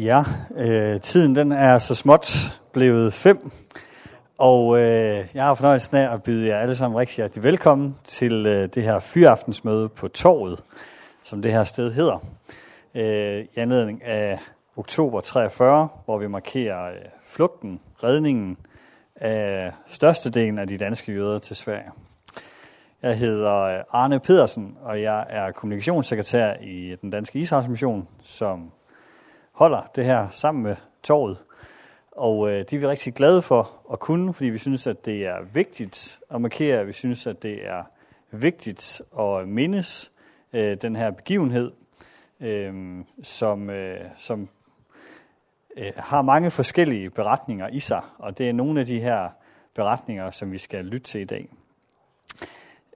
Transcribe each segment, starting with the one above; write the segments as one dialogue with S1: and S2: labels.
S1: Ja, øh, tiden den er så småt blevet fem, og øh, jeg har fornøjelsen af at byde jer alle sammen rigtig hjertelig velkommen til øh, det her fyraftensmøde på Torvet, som det her sted hedder, øh, i anledning af oktober 43, hvor vi markerer øh, flugten, redningen af størstedelen af de danske jøder til Sverige. Jeg hedder øh, Arne Pedersen, og jeg er kommunikationssekretær i den danske Israelsmission, som holder det her sammen med torvet. Og øh, det er vi rigtig glade for at kunne, fordi vi synes, at det er vigtigt at markere. Vi synes, at det er vigtigt at mindes øh, den her begivenhed, øh, som, øh, som øh, har mange forskellige beretninger i sig. Og det er nogle af de her beretninger, som vi skal lytte til i dag.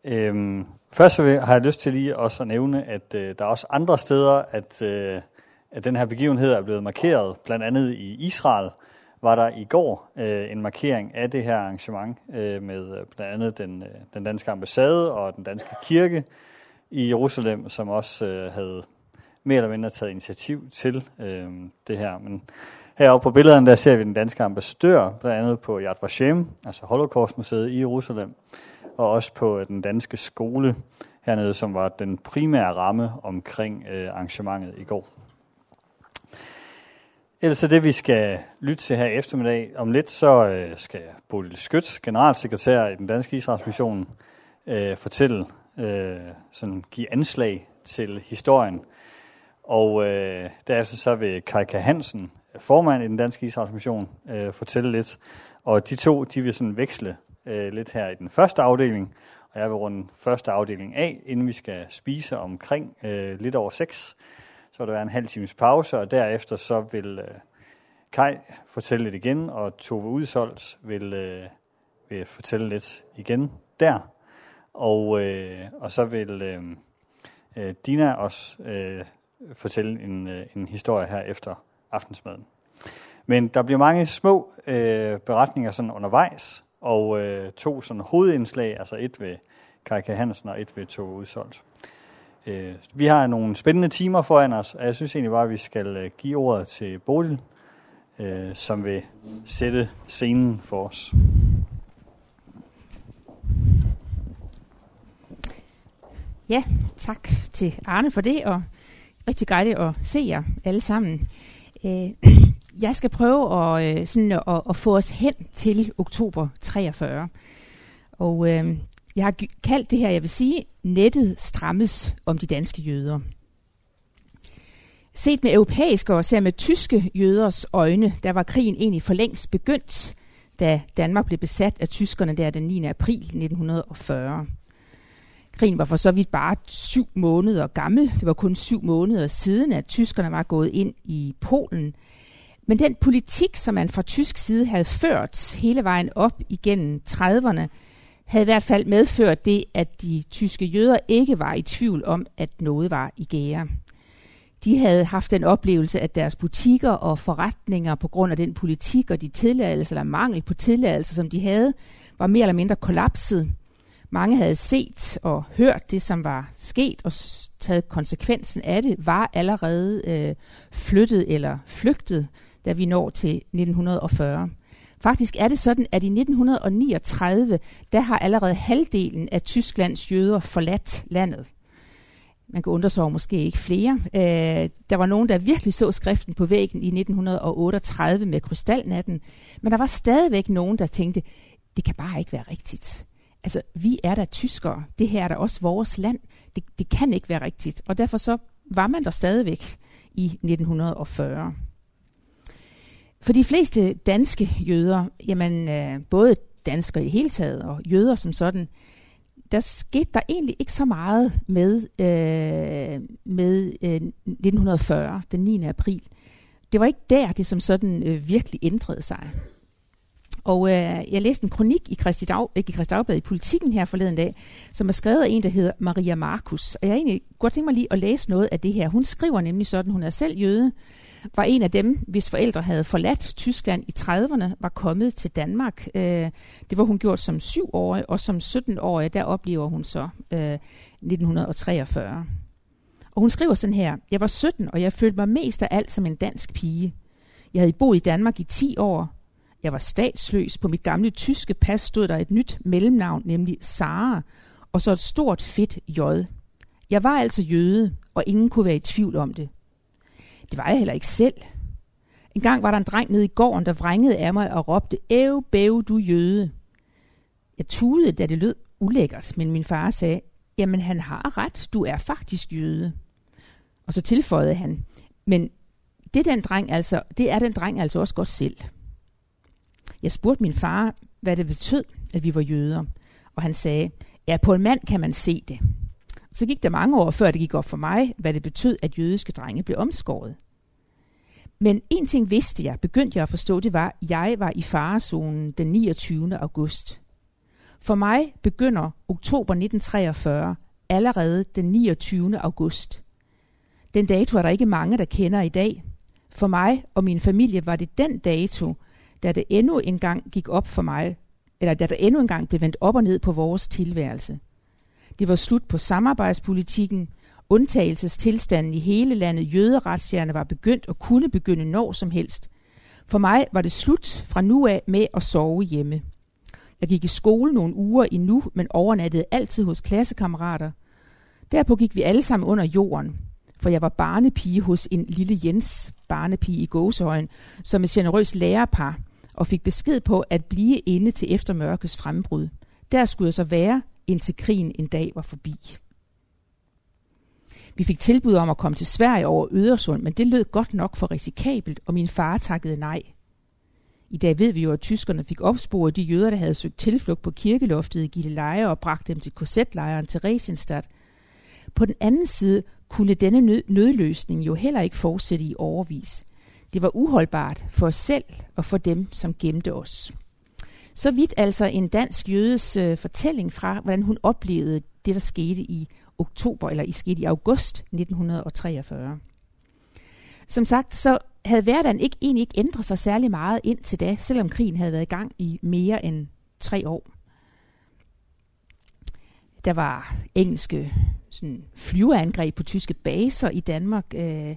S1: Øh, først så har jeg lyst til lige også at nævne, at øh, der er også andre steder, at, øh, at den her begivenhed er blevet markeret. Blandt andet i Israel var der i går øh, en markering af det her arrangement øh, med øh, blandt andet den, øh, den danske ambassade og den danske kirke i Jerusalem, som også øh, havde mere eller mindre taget initiativ til øh, det her. Men heroppe på billederne, der ser vi den danske ambassadør, blandt andet på Yad Vashem, altså Holocaustmuseet i Jerusalem, og også på øh, den danske skole hernede, som var den primære ramme omkring øh, arrangementet i går. Ellers er det, vi skal lytte til her eftermiddag. Om lidt så øh, skal Bodil Skødt, generalsekretær i den danske Israelsmission, øh, fortælle, øh, sådan give anslag til historien. Og øh, derefter så vil Kai Hansen, formand i den danske Israelsmission, øh, fortælle lidt. Og de to, de vil sådan veksle øh, lidt her i den første afdeling, og jeg vil runde første afdeling af, inden vi skal spise omkring øh, lidt over seks. Så vil der være en halv times pause, og derefter så vil øh, Kai fortælle lidt igen, og Tove Udsoldt vil, øh, vil fortælle lidt igen der. Og, øh, og så vil øh, øh, Dina også øh, fortælle en, øh, en historie her efter aftensmaden. Men der bliver mange små øh, beretninger sådan undervejs, og øh, to sådan hovedindslag, altså et ved Kai K. Hansen og et ved Tove Udsoldt. Øh, vi har nogle spændende timer foran os, og jeg synes egentlig bare, at vi skal øh, give ordet til Bodil, øh, som vil sætte scenen for os.
S2: Ja, tak til Arne for det, og rigtig dejligt at se jer alle sammen. Øh, jeg skal prøve at, øh, sådan at, at få os hen til oktober 43. Og øh, jeg har kaldt det her, jeg vil sige, nettet strammes om de danske jøder. Set med europæiske og ser med tyske jøders øjne, der var krigen egentlig for længst begyndt, da Danmark blev besat af tyskerne der den 9. april 1940. Krigen var for så vidt bare syv måneder gammel. Det var kun syv måneder siden, at tyskerne var gået ind i Polen. Men den politik, som man fra tysk side havde ført hele vejen op igennem 30'erne, havde i hvert fald medført det, at de tyske jøder ikke var i tvivl om, at noget var i gære. De havde haft den oplevelse, at deres butikker og forretninger på grund af den politik og de tilladelser eller mangel på tilladelser, som de havde, var mere eller mindre kollapset. Mange havde set og hørt det, som var sket, og taget konsekvensen af det, var allerede øh, flyttet eller flygtet, da vi når til 1940. Faktisk er det sådan, at i 1939, der har allerede halvdelen af Tysklands jøder forladt landet. Man kan undre sig over måske ikke flere. Øh, der var nogen, der virkelig så skriften på væggen i 1938 med krystalnatten, men der var stadigvæk nogen, der tænkte, det kan bare ikke være rigtigt. Altså, vi er da tyskere. Det her er da også vores land. Det, det kan ikke være rigtigt. Og derfor så var man der stadigvæk i 1940. For de fleste danske jøder, jamen øh, både danskere i det hele taget og jøder som sådan, der skete der egentlig ikke så meget med, øh, med øh, 1940, den 9. april. Det var ikke der, det som sådan øh, virkelig ændrede sig. Og øh, jeg læste en kronik i Christi, Dag, ikke i Christi Dagblad i Politiken her forleden dag, som er skrevet af en, der hedder Maria Markus. Og jeg har egentlig godt tænkt mig lige at læse noget af det her. Hun skriver nemlig sådan, hun er selv jøde, var en af dem, hvis forældre havde forladt Tyskland i 30'erne, var kommet til Danmark. Øh, det var hun gjort som syvårig, og som 17-årig, der oplever hun så øh, 1943. Og hun skriver sådan her, jeg var 17, og jeg følte mig mest af alt som en dansk pige. Jeg havde boet i Danmark i 10 år. Jeg var statsløs. På mit gamle tyske pas stod der et nyt mellemnavn, nemlig Sara, og så et stort fedt J. Jeg var altså jøde, og ingen kunne være i tvivl om det. Det var jeg heller ikke selv. En gang var der en dreng nede i gården, der vrængede af mig og råbte, Æv, bæv, du jøde. Jeg tudede, da det lød ulækkert, men min far sagde, jamen han har ret, du er faktisk jøde. Og så tilføjede han, men det, den dreng altså, det er den dreng altså også godt selv. Jeg spurgte min far, hvad det betød, at vi var jøder, og han sagde, ja, på en mand kan man se det. Så gik der mange år, før det gik op for mig, hvad det betød, at jødiske drenge blev omskåret. Men en ting vidste jeg, begyndte jeg at forstå, det var, at jeg var i farezonen den 29. august. For mig begynder oktober 1943 allerede den 29. august. Den dato er der ikke mange, der kender i dag. For mig og min familie var det den dato, da det endnu engang gik op for mig, eller da der endnu engang blev vendt op og ned på vores tilværelse. Det var slut på samarbejdspolitikken, undtagelsestilstanden i hele landet, jøderetsjerne var begyndt og kunne begynde når som helst. For mig var det slut fra nu af med at sove hjemme. Jeg gik i skole nogle uger endnu, men overnattede altid hos klassekammerater. Derpå gik vi alle sammen under jorden, for jeg var barnepige hos en lille Jens, barnepige i gåsehøjen, som et generøst lærerpar, og fik besked på at blive inde til eftermørkets frembrud. Der skulle jeg så være, indtil krigen en dag var forbi. Vi fik tilbud om at komme til Sverige over Ødersund, men det lød godt nok for risikabelt, og min far takkede nej. I dag ved vi jo, at tyskerne fik opsporet de jøder, der havde søgt tilflugt på kirkeloftet i Gilleleje og bragt dem til korsetlejren Theresienstadt. På den anden side kunne denne nødløsning jo heller ikke fortsætte i overvis. Det var uholdbart for os selv og for dem, som gemte os. Så vidt altså en dansk jødes øh, fortælling fra, hvordan hun oplevede det, der skete i oktober, eller i skete i august 1943. Som sagt, så havde hverdagen ikke, egentlig ikke ændret sig særlig meget indtil da, selvom krigen havde været i gang i mere end tre år. Der var engelske sådan, flyveangreb på tyske baser i Danmark. Øh,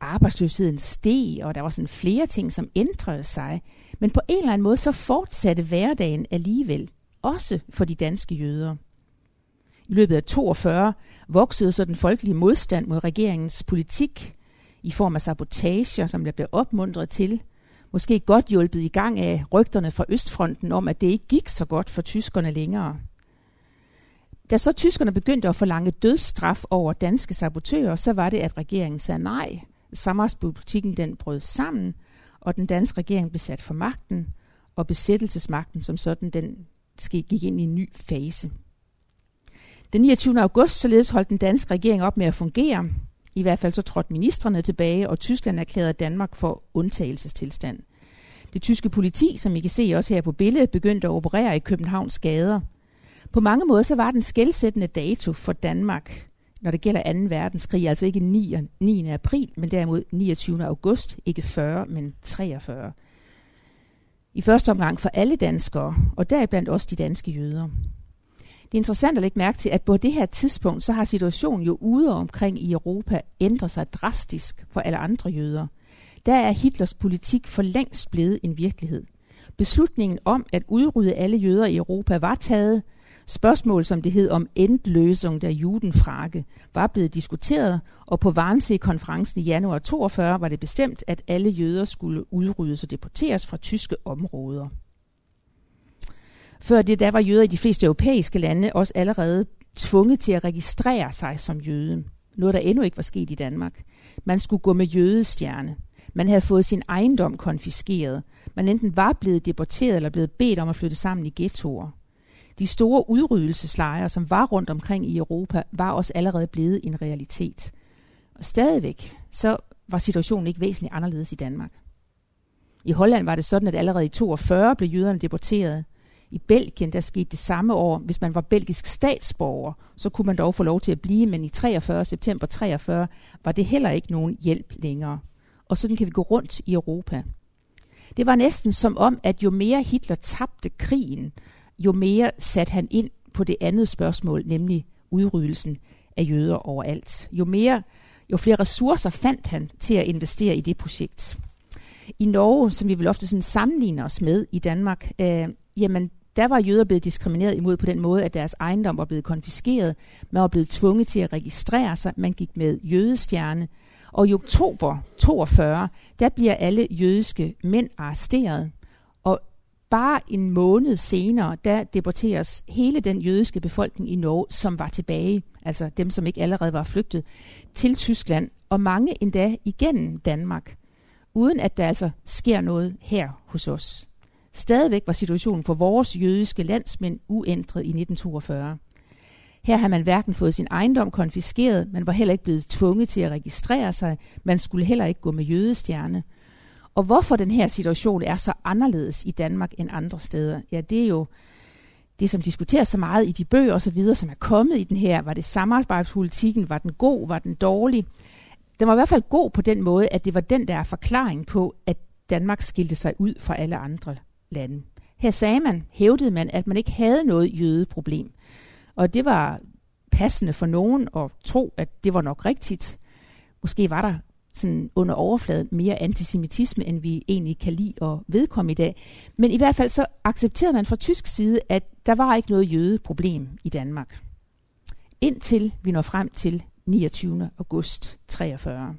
S2: arbejdsløsheden steg, og der var sådan flere ting, som ændrede sig. Men på en eller anden måde, så fortsatte hverdagen alligevel, også for de danske jøder. I løbet af 42 voksede så den folkelige modstand mod regeringens politik i form af sabotager, som der blev opmuntret til. Måske godt hjulpet i gang af rygterne fra Østfronten om, at det ikke gik så godt for tyskerne længere. Da så tyskerne begyndte at forlange dødsstraf over danske sabotører, så var det, at regeringen sagde nej. Samarbejdspolitikken den brød sammen, og den danske regering blev sat for magten, og besættelsesmagten som sådan, den gik ind i en ny fase. Den 29. august således holdt den danske regering op med at fungere. I hvert fald så trådte ministerne tilbage, og Tyskland erklærede Danmark for undtagelsestilstand. Det tyske politi, som I kan se også her på billedet, begyndte at operere i Københavns gader. På mange måder så var den skældsættende dato for Danmark, når det gælder 2. verdenskrig, altså ikke 9. 9. april, men derimod 29. august, ikke 40, men 43. I første omgang for alle danskere, og deriblandt også de danske jøder. Det er interessant at lægge mærke til, at på det her tidspunkt, så har situationen jo ude omkring i Europa ændret sig drastisk for alle andre jøder. Der er Hitlers politik for længst blevet en virkelighed. Beslutningen om at udrydde alle jøder i Europa var taget. Spørgsmål, som det hed om endløsning der judenfrage, var blevet diskuteret, og på Wannsee-konferencen i januar 42 var det bestemt, at alle jøder skulle udryddes og deporteres fra tyske områder. Før det, der var jøder i de fleste europæiske lande også allerede tvunget til at registrere sig som jøde. Noget, der endnu ikke var sket i Danmark. Man skulle gå med jødestjerne. Man havde fået sin ejendom konfiskeret. Man enten var blevet deporteret eller blevet bedt om at flytte sammen i ghettoer. De store udryddelseslejre, som var rundt omkring i Europa, var også allerede blevet en realitet. Og stadigvæk, så var situationen ikke væsentligt anderledes i Danmark. I Holland var det sådan, at allerede i 42 blev jøderne deporteret – i Belgien, der skete det samme år. Hvis man var belgisk statsborger, så kunne man dog få lov til at blive, men i 43, september 43 var det heller ikke nogen hjælp længere. Og sådan kan vi gå rundt i Europa. Det var næsten som om, at jo mere Hitler tabte krigen, jo mere satte han ind på det andet spørgsmål, nemlig udryddelsen af jøder overalt. Jo mere, jo flere ressourcer fandt han til at investere i det projekt. I Norge, som vi vil ofte sådan sammenligner os med i Danmark, øh, jamen der var jøder blevet diskrimineret imod på den måde, at deres ejendom var blevet konfiskeret. Man var blevet tvunget til at registrere sig. Man gik med jødestjerne. Og i oktober 42, der bliver alle jødiske mænd arresteret. Bare en måned senere, der deporteres hele den jødiske befolkning i Norge, som var tilbage, altså dem, som ikke allerede var flygtet, til Tyskland, og mange endda igennem Danmark, uden at der altså sker noget her hos os. Stadigvæk var situationen for vores jødiske landsmænd uændret i 1942. Her har man hverken fået sin ejendom konfiskeret, man var heller ikke blevet tvunget til at registrere sig, man skulle heller ikke gå med jødestjerne. Og hvorfor den her situation er så anderledes i Danmark end andre steder, ja, det er jo det, som diskuteres så meget i de bøger og så videre, som er kommet i den her. Var det samarbejdspolitikken? Var den god? Var den dårlig? Den var i hvert fald god på den måde, at det var den der forklaring på, at Danmark skilte sig ud fra alle andre lande. Her sagde man, hævdede man, at man ikke havde noget jødeproblem. Og det var passende for nogen at tro, at det var nok rigtigt. Måske var der sådan under overfladen mere antisemitisme, end vi egentlig kan lide og vedkomme i dag. Men i hvert fald så accepterede man fra tysk side, at der var ikke noget jødeproblem i Danmark. Indtil vi når frem til 29. august 43.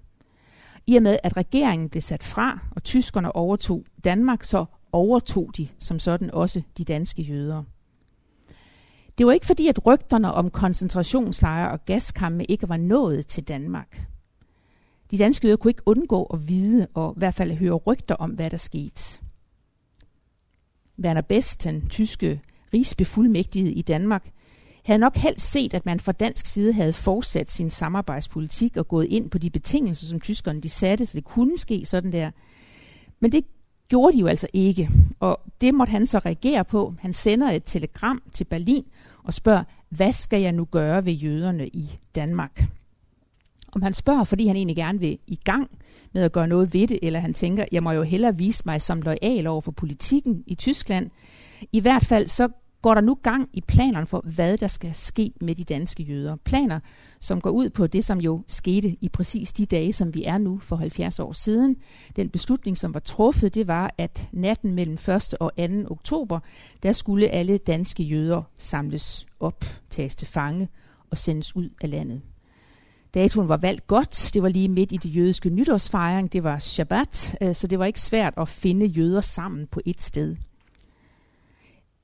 S2: I og med, at regeringen blev sat fra, og tyskerne overtog Danmark, så overtog de som sådan også de danske jøder. Det var ikke fordi, at rygterne om koncentrationslejre og gaskampe ikke var nået til Danmark. De danske jøder kunne ikke undgå at vide og i hvert fald høre rygter om, hvad der skete. Werner Best, den tyske rigsbefuldmægtige i Danmark, havde nok helst set, at man fra dansk side havde fortsat sin samarbejdspolitik og gået ind på de betingelser, som tyskerne de satte, så det kunne ske sådan der. Men det gjorde de jo altså ikke, og det måtte han så reagere på. Han sender et telegram til Berlin og spørger, hvad skal jeg nu gøre ved jøderne i Danmark? Om han spørger, fordi han egentlig gerne vil i gang med at gøre noget ved det, eller han tænker, jeg må jo hellere vise mig som lojal over for politikken i Tyskland. I hvert fald så går der nu gang i planerne for, hvad der skal ske med de danske jøder. Planer, som går ud på det, som jo skete i præcis de dage, som vi er nu for 70 år siden. Den beslutning, som var truffet, det var, at natten mellem 1. og 2. oktober, der skulle alle danske jøder samles op, tages til fange og sendes ud af landet. Datoen var valgt godt. Det var lige midt i det jødiske nytårsfejring. Det var Shabbat, øh, så det var ikke svært at finde jøder sammen på et sted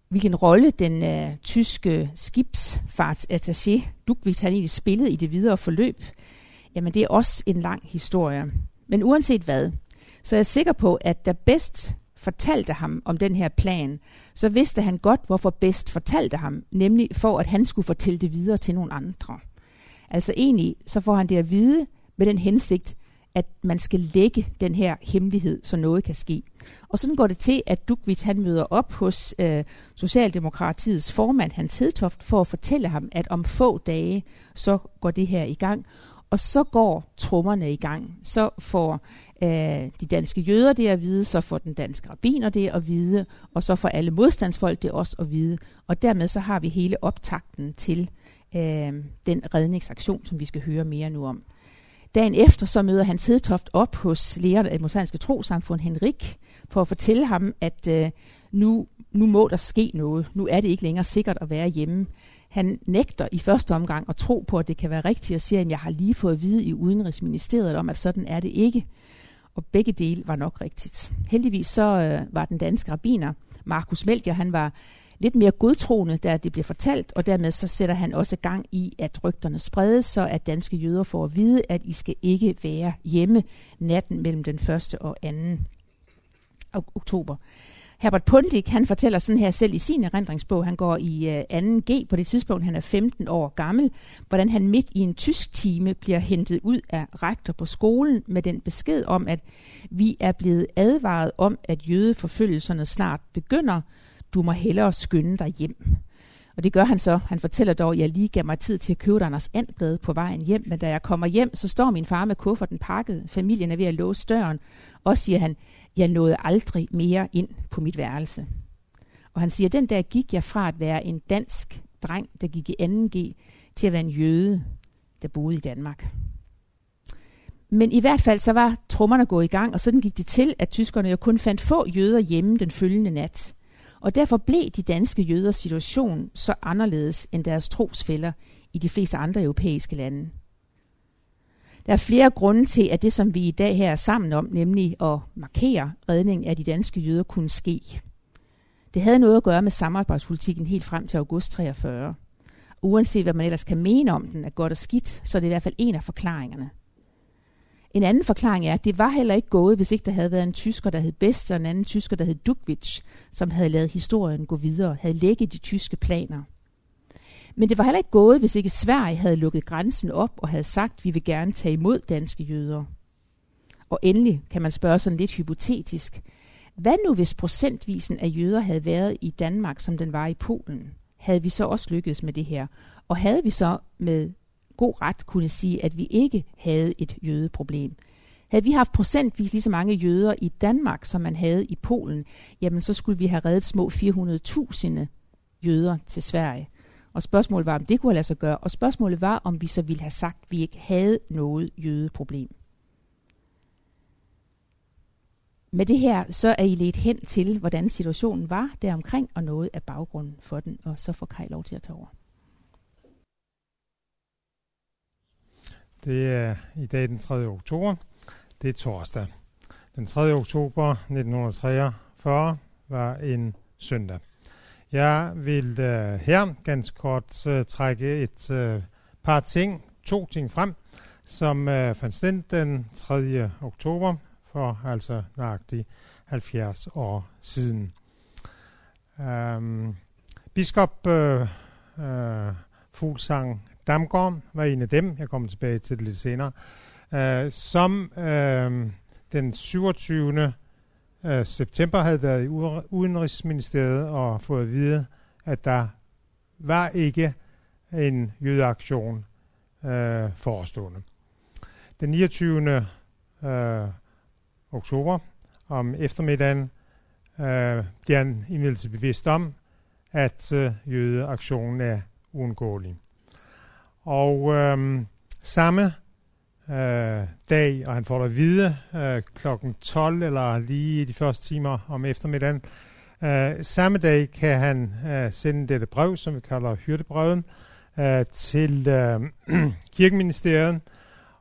S2: hvilken rolle den øh, tyske skibsfartsattaché Dugvigt han egentlig spillede i det videre forløb, jamen det er også en lang historie. Men uanset hvad, så er jeg sikker på, at der bedst fortalte ham om den her plan, så vidste han godt, hvorfor bedst fortalte ham, nemlig for at han skulle fortælle det videre til nogle andre. Altså egentlig, så får han det at vide med den hensigt, at man skal lægge den her hemmelighed, så noget kan ske. Og sådan går det til, at Dugvit han møder op hos øh, Socialdemokratiets formand Hans Hedtoft for at fortælle ham, at om få dage, så går det her i gang. Og så går trommerne i gang. Så får øh, de danske jøder det at vide, så får den danske rabiner det at vide, og så får alle modstandsfolk det også at vide. Og dermed så har vi hele optakten til øh, den redningsaktion, som vi skal høre mere nu om. Dagen efter så møder Hans Hedtoft op hos lederen af det trosamfund Henrik for at fortælle ham, at øh, nu, nu må der ske noget. Nu er det ikke længere sikkert at være hjemme. Han nægter i første omgang at tro på, at det kan være rigtigt, og siger, at jeg har lige fået at vide i Udenrigsministeriet om, at sådan er det ikke. Og begge dele var nok rigtigt. Heldigvis så øh, var den danske rabiner, Markus Melchior, han var lidt mere godtroende, da det bliver fortalt, og dermed så sætter han også gang i, at rygterne spredes, så at danske jøder får at vide, at I skal ikke være hjemme natten mellem den 1. og 2. oktober. Herbert Pundik, han fortæller sådan her selv i sin erindringsbog, han går i øh, 2G på det tidspunkt, han er 15 år gammel, hvordan han midt i en tysk time bliver hentet ud af rektor på skolen med den besked om, at vi er blevet advaret om, at jødeforfølgelserne snart begynder, du må hellere skynde dig hjem. Og det gør han så. Han fortæller dog, at jeg lige gav mig tid til at købe et Anders Andblad på vejen hjem, men da jeg kommer hjem, så står min far med kufferten pakket. Familien er ved at låse døren. Og siger han, jeg nåede aldrig mere ind på mit værelse. Og han siger, den der gik jeg fra at være en dansk dreng, der gik i 2G, til at være en jøde, der boede i Danmark. Men i hvert fald så var trommerne gået i gang, og sådan gik det til, at tyskerne jo kun fandt få jøder hjemme den følgende nat. Og derfor blev de danske jøders situation så anderledes end deres trosfælder i de fleste andre europæiske lande. Der er flere grunde til, at det, som vi i dag her er sammen om, nemlig at markere redningen af de danske jøder, kunne ske. Det havde noget at gøre med samarbejdspolitikken helt frem til august 43. Uanset hvad man ellers kan mene om den, er godt og skidt, så er det i hvert fald en af forklaringerne. En anden forklaring er, at det var heller ikke gået, hvis ikke der havde været en tysker, der hed Best, og en anden tysker, der hed Dukvich, som havde lavet historien gå videre, havde lægget de tyske planer. Men det var heller ikke gået, hvis ikke Sverige havde lukket grænsen op og havde sagt, at vi vil gerne tage imod danske jøder. Og endelig kan man spørge sådan lidt hypotetisk, hvad nu hvis procentvisen af jøder havde været i Danmark, som den var i Polen? Havde vi så også lykkedes med det her? Og havde vi så med god ret kunne sige, at vi ikke havde et jødeproblem? Havde vi haft procentvis lige så mange jøder i Danmark, som man havde i Polen, jamen så skulle vi have reddet små 400.000 jøder til Sverige. Og spørgsmålet var, om det kunne lade sig gøre, og spørgsmålet var, om vi så ville have sagt, at vi ikke havde noget jødeproblem. Med det her, så er I ledt hen til, hvordan situationen var deromkring, og noget af baggrunden for den, og så får Kai lov til at tage over.
S3: Det er i dag den 3. oktober. Det er torsdag. Den 3. oktober 1943 var en søndag. Jeg vil uh, her ganske kort uh, trække et uh, par ting, to ting frem, som uh, fandt sted den 3. oktober for altså nøjagtigt 70 år siden. Um, biskop uh, uh, Fuglsang Damgaard var en af dem, jeg kommer tilbage til det lidt senere, øh, som øh, den 27 øh, september havde været i Udenrigsministeriet og fået at vide, at der var ikke en jødeaktion øh, forestående. Den 29. Øh, oktober om eftermiddagen øh, bliver han imidlertid bevidst om, at øh, jødeaktionen er uundgåelig. Og øh, samme øh, dag, og han får det at vide øh, klokken 12 eller lige i de første timer om eftermiddagen. Øh, samme dag kan han øh, sende dette brev, som vi kalder hyrdebrevet, øh, til øh, kirkeministeriet.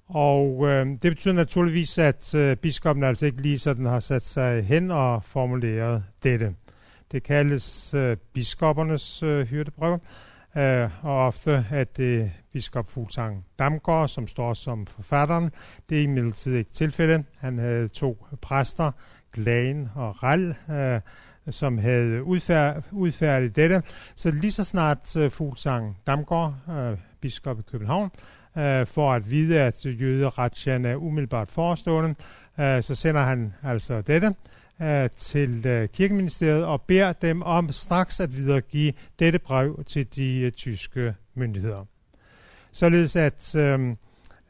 S3: Og øh, det betyder naturligvis, at øh, biskoppen altså ikke lige sådan har sat sig hen og formuleret dette. Det kaldes øh, biskoppernes øh, hyrdebrev, øh, og ofte er det biskop Fuglsang Damgaard, som står som forfatteren. Det er imidlertid ikke tilfældet. Han havde to præster, Glan og Ral, øh, som havde udfærd, udfærdigt dette. Så lige så snart øh, Fuglsang Damgaard, øh, biskop i København, øh, får at vide, at jøderetsjen er umiddelbart forestående, øh, så sender han altså dette uh, til uh, kirkeministeriet og beder dem om straks at videregive dette brev til de øh, tyske myndigheder. Således at øh, uh,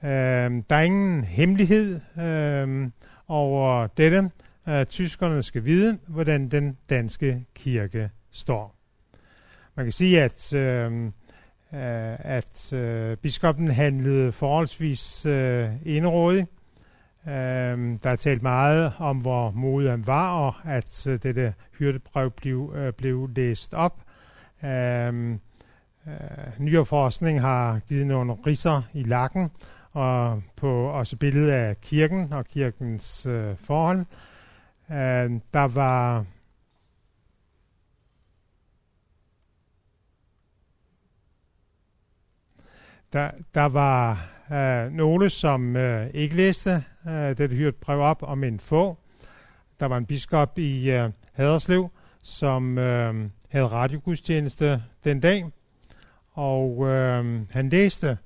S3: der er ingen hemmelighed øh, over dette. Uh, tyskerne skal vide, hvordan den danske kirke står. Man kan sige, at, øh, at øh, biskoppen handlede forholdsvis øh, indrådigt. Øhm, der er talt meget om, hvor modig han var, og at øh, dette hyrdebrev blev, øh, blev læst op. Øhm, uh, nyere forskning har givet nogle risser i lakken, og på også billedet af kirken og kirkens uh, forhold. Øhm, der var der, der var øh, nogle, som øh, ikke læste øh, det hyret brev op om en få. Der var en biskop i øh, Haderslev, som øh, havde radiogudstjeneste den dag, og øh, han læste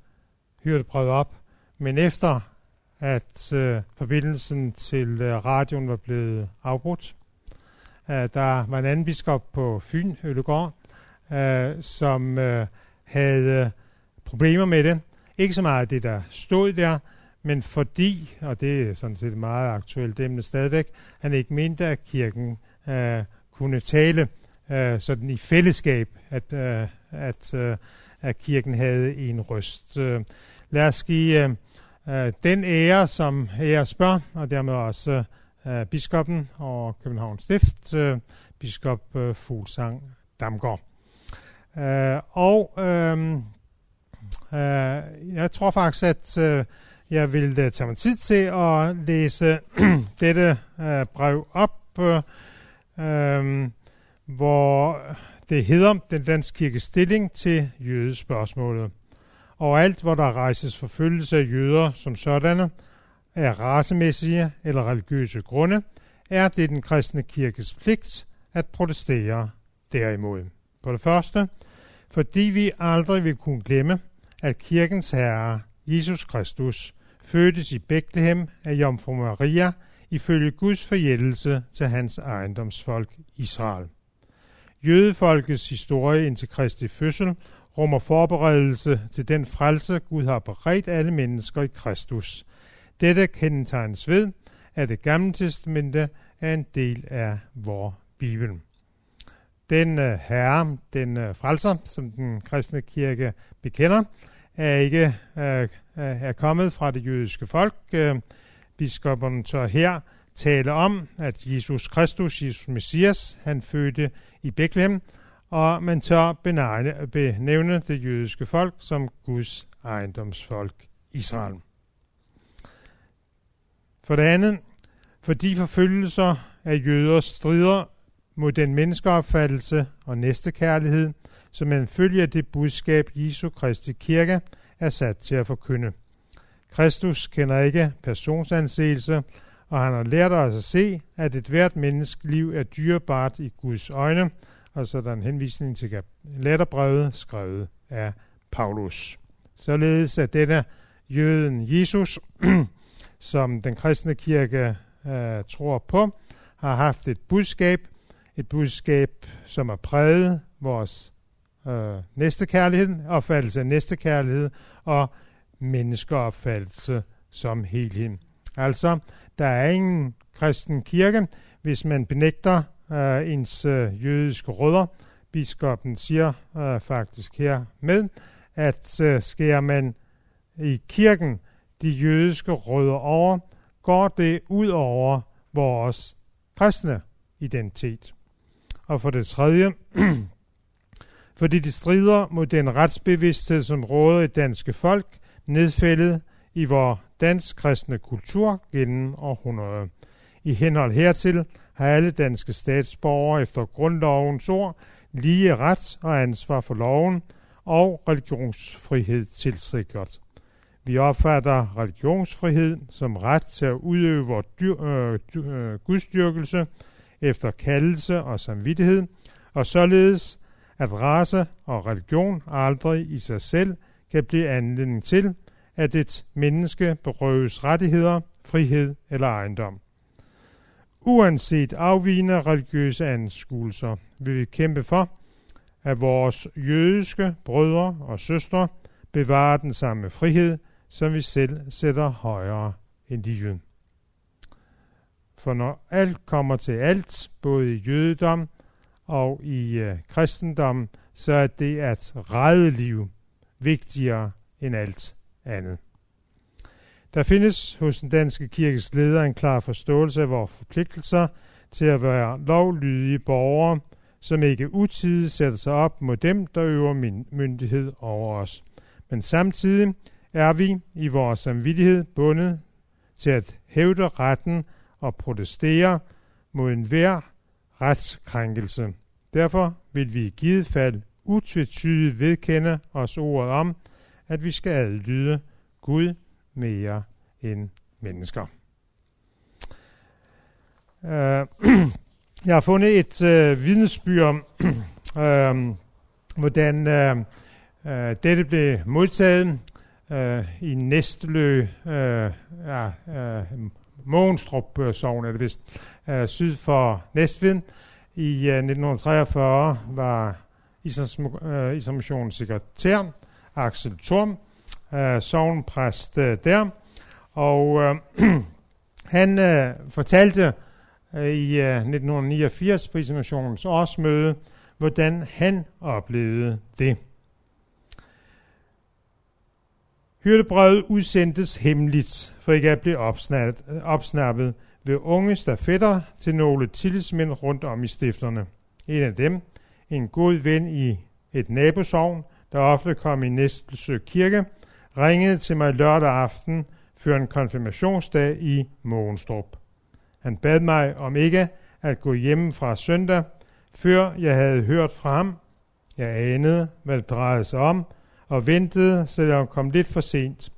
S3: hyret brev op, men efter at øh, forbindelsen til øh, radioen var blevet afbrudt, Øh, der var en anden biskop på Fyn, Øllegård, øh, som øh, havde problemer med det. Ikke så meget det, der stod der, men fordi, og det er sådan set et meget aktuelt emne stadigvæk, han ikke mente, at kirken øh, kunne tale øh, sådan i fællesskab, at, øh, at, øh, at kirken havde en røst. Øh, lad os give øh, øh den ære, som ære spørger, og dermed også øh, biskoppen og Københavns Stift, øh, biskop øh, Fuglsang Damgaard. Øh, og øh, øh, jeg tror faktisk, at øh, jeg vil uh, tage mig tid til at læse dette uh, brev op, uh, um, hvor det hedder Den danske kirkes stilling til jødespørgsmålet. Og alt, hvor der rejses forfølgelse af jøder som sådanne, af racemæssige eller religiøse grunde, er det den kristne kirkes pligt at protestere derimod. For det første, fordi vi aldrig vil kunne glemme, at kirkens herre, Jesus Kristus, fødtes i Bethlehem af Jomfru Maria ifølge Guds forjættelse til hans ejendomsfolk Israel. Jødefolkets historie indtil Kristi fødsel rummer forberedelse til den frelse, Gud har beredt alle mennesker i Kristus. Dette kendetegnes ved, at det gamle testamente er en del af vor Bibel. Den øh, herre, den øh, frelser, som den kristne kirke bekender, er ikke øh, er kommet fra det jødiske folk. Biskopperne tør her tale om, at Jesus Kristus, Jesus Messias, han fødte i Bethlehem, og man tør benævne, benævne det jødiske folk som Guds ejendomsfolk Israel. For det andet, fordi forfølgelser af jøder strider mod den menneskeopfattelse og næstekærlighed, som en følge af det budskab, Jesu Kristi kirke er sat til at forkynde. Kristus kender ikke personsanseelse, og han har lært os at se, at et hvert menneskeliv er dyrebart i Guds øjne, og så er der en henvisning til letterbrevet skrevet af Paulus. Således at denne jøden Jesus, som den kristne kirke øh, tror på, har haft et budskab, et budskab, som er præget vores øh, næstekærlighed, opfattelse af næstekærlighed og menneskeopfattelse som helhed. Altså, der er ingen kristen kirke, hvis man benægter øh, ens øh, jødiske rødder. Biskoppen siger øh, faktisk her med, at øh, skærer man i kirken de jødiske rødder over, går det ud over vores kristne identitet. Og for det tredje, fordi det strider mod den retsbevidsthed, som råder i danske folk, nedfældet i vores dansk kristne kultur gennem århundreder. I henhold hertil har alle danske statsborgere efter grundlovens ord lige ret og ansvar for loven og religionsfrihed tilsikret. Vi opfatter religionsfrihed som ret til at udøve vores dyr, øh, øh, gudstyrkelse efter kaldelse og samvittighed, og således at race og religion aldrig i sig selv kan blive anledning til, at et menneske berøves rettigheder, frihed eller ejendom. Uanset afvigende religiøse anskuelser vil vi kæmpe for, at vores jødiske brødre og søstre bevarer den samme frihed, som vi selv sætter højere end de jøden. For når alt kommer til alt, både i jødedom og i øh, kristendom, så er det at redde liv vigtigere end alt andet. Der findes hos den danske kirkes leder en klar forståelse af vores forpligtelser til at være lovlydige borgere, som ikke utidigt sætter sig op mod dem, der øver myndighed over os. Men samtidig er vi i vores samvittighed bundet til at hævde retten og protestere mod enhver retskrænkelse. Derfor vil vi i givet fald utvetydigt vedkende os ordet om, at vi skal adlyde Gud mere end mennesker. Uh, jeg har fundet et uh, vidnesbyrd om, uh, hvordan uh, uh, dette blev modtaget uh, i Næstlø, uh, ja, uh, Mogenstrup uh, øh, sovn er det vist, øh, syd for Næstved. I øh, 1943 var Islammissionens øh, sekretær, Axel Thorm, øh, sovnpræst øh, der, og øh, han øh, fortalte øh, i øh, 1989 på Islammissionens årsmøde, hvordan han oplevede det. Hyrdebrevet udsendtes hemmeligt, for ikke at blive opsnappet, opsnappet ved unge stafetter til nogle tillidsmænd rundt om i stifterne. En af dem, en god ven i et nabosovn, der ofte kom i Næstelsø Kirke, ringede til mig lørdag aften før en konfirmationsdag i Mogenstrup. Han bad mig om ikke at gå hjem fra søndag, før jeg havde hørt fra ham. Jeg anede, hvad det drejede sig om, og ventede, selvom kom lidt for sent.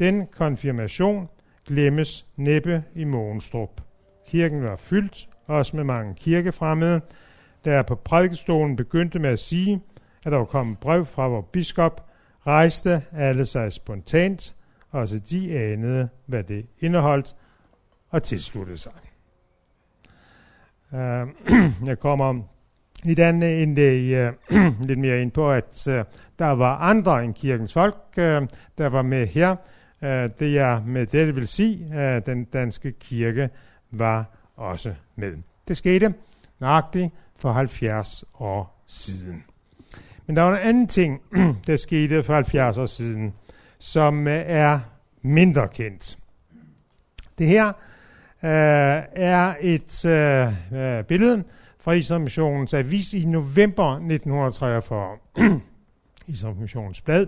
S3: Den konfirmation glemmes næppe i Mogenstrup. Kirken var fyldt, også med mange kirkefremmede, da jeg på prædikestolen begyndte med at sige, at der var kommet brev fra vores biskop, rejste alle sig spontant, også de anede, hvad det indeholdt, og tilsluttede sig. Uh, jeg kommer i den øh, indlæg uh, øh, øh, lidt mere ind på, at uh, der var andre end kirkens folk, uh, der var med her. Uh, det jeg med det vil sige, uh, den danske kirke var også med. Det skete nøjagtigt for 70 år siden. Men der var en anden ting, der skete for 70 år siden, som er mindre kendt. Det her øh, er et øh, billede fra Islammissionens avis i november 1943. Islammissionens blad.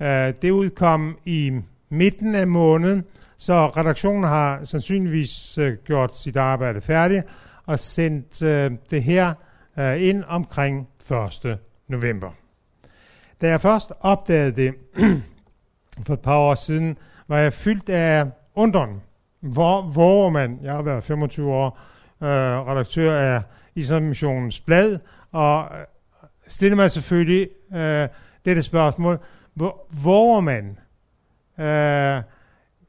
S3: Øh, det udkom i midten af måneden, så redaktionen har sandsynligvis øh, gjort sit arbejde færdigt og sendt øh, det her ind omkring 1. november. Da jeg først opdagede det for et par år siden, var jeg fyldt af undren. Hvor, hvor man, jeg har været 25 år øh, redaktør af Islammissionens blad, og øh, stiller mig selvfølgelig øh, dette spørgsmål. Hvor, hvor man øh,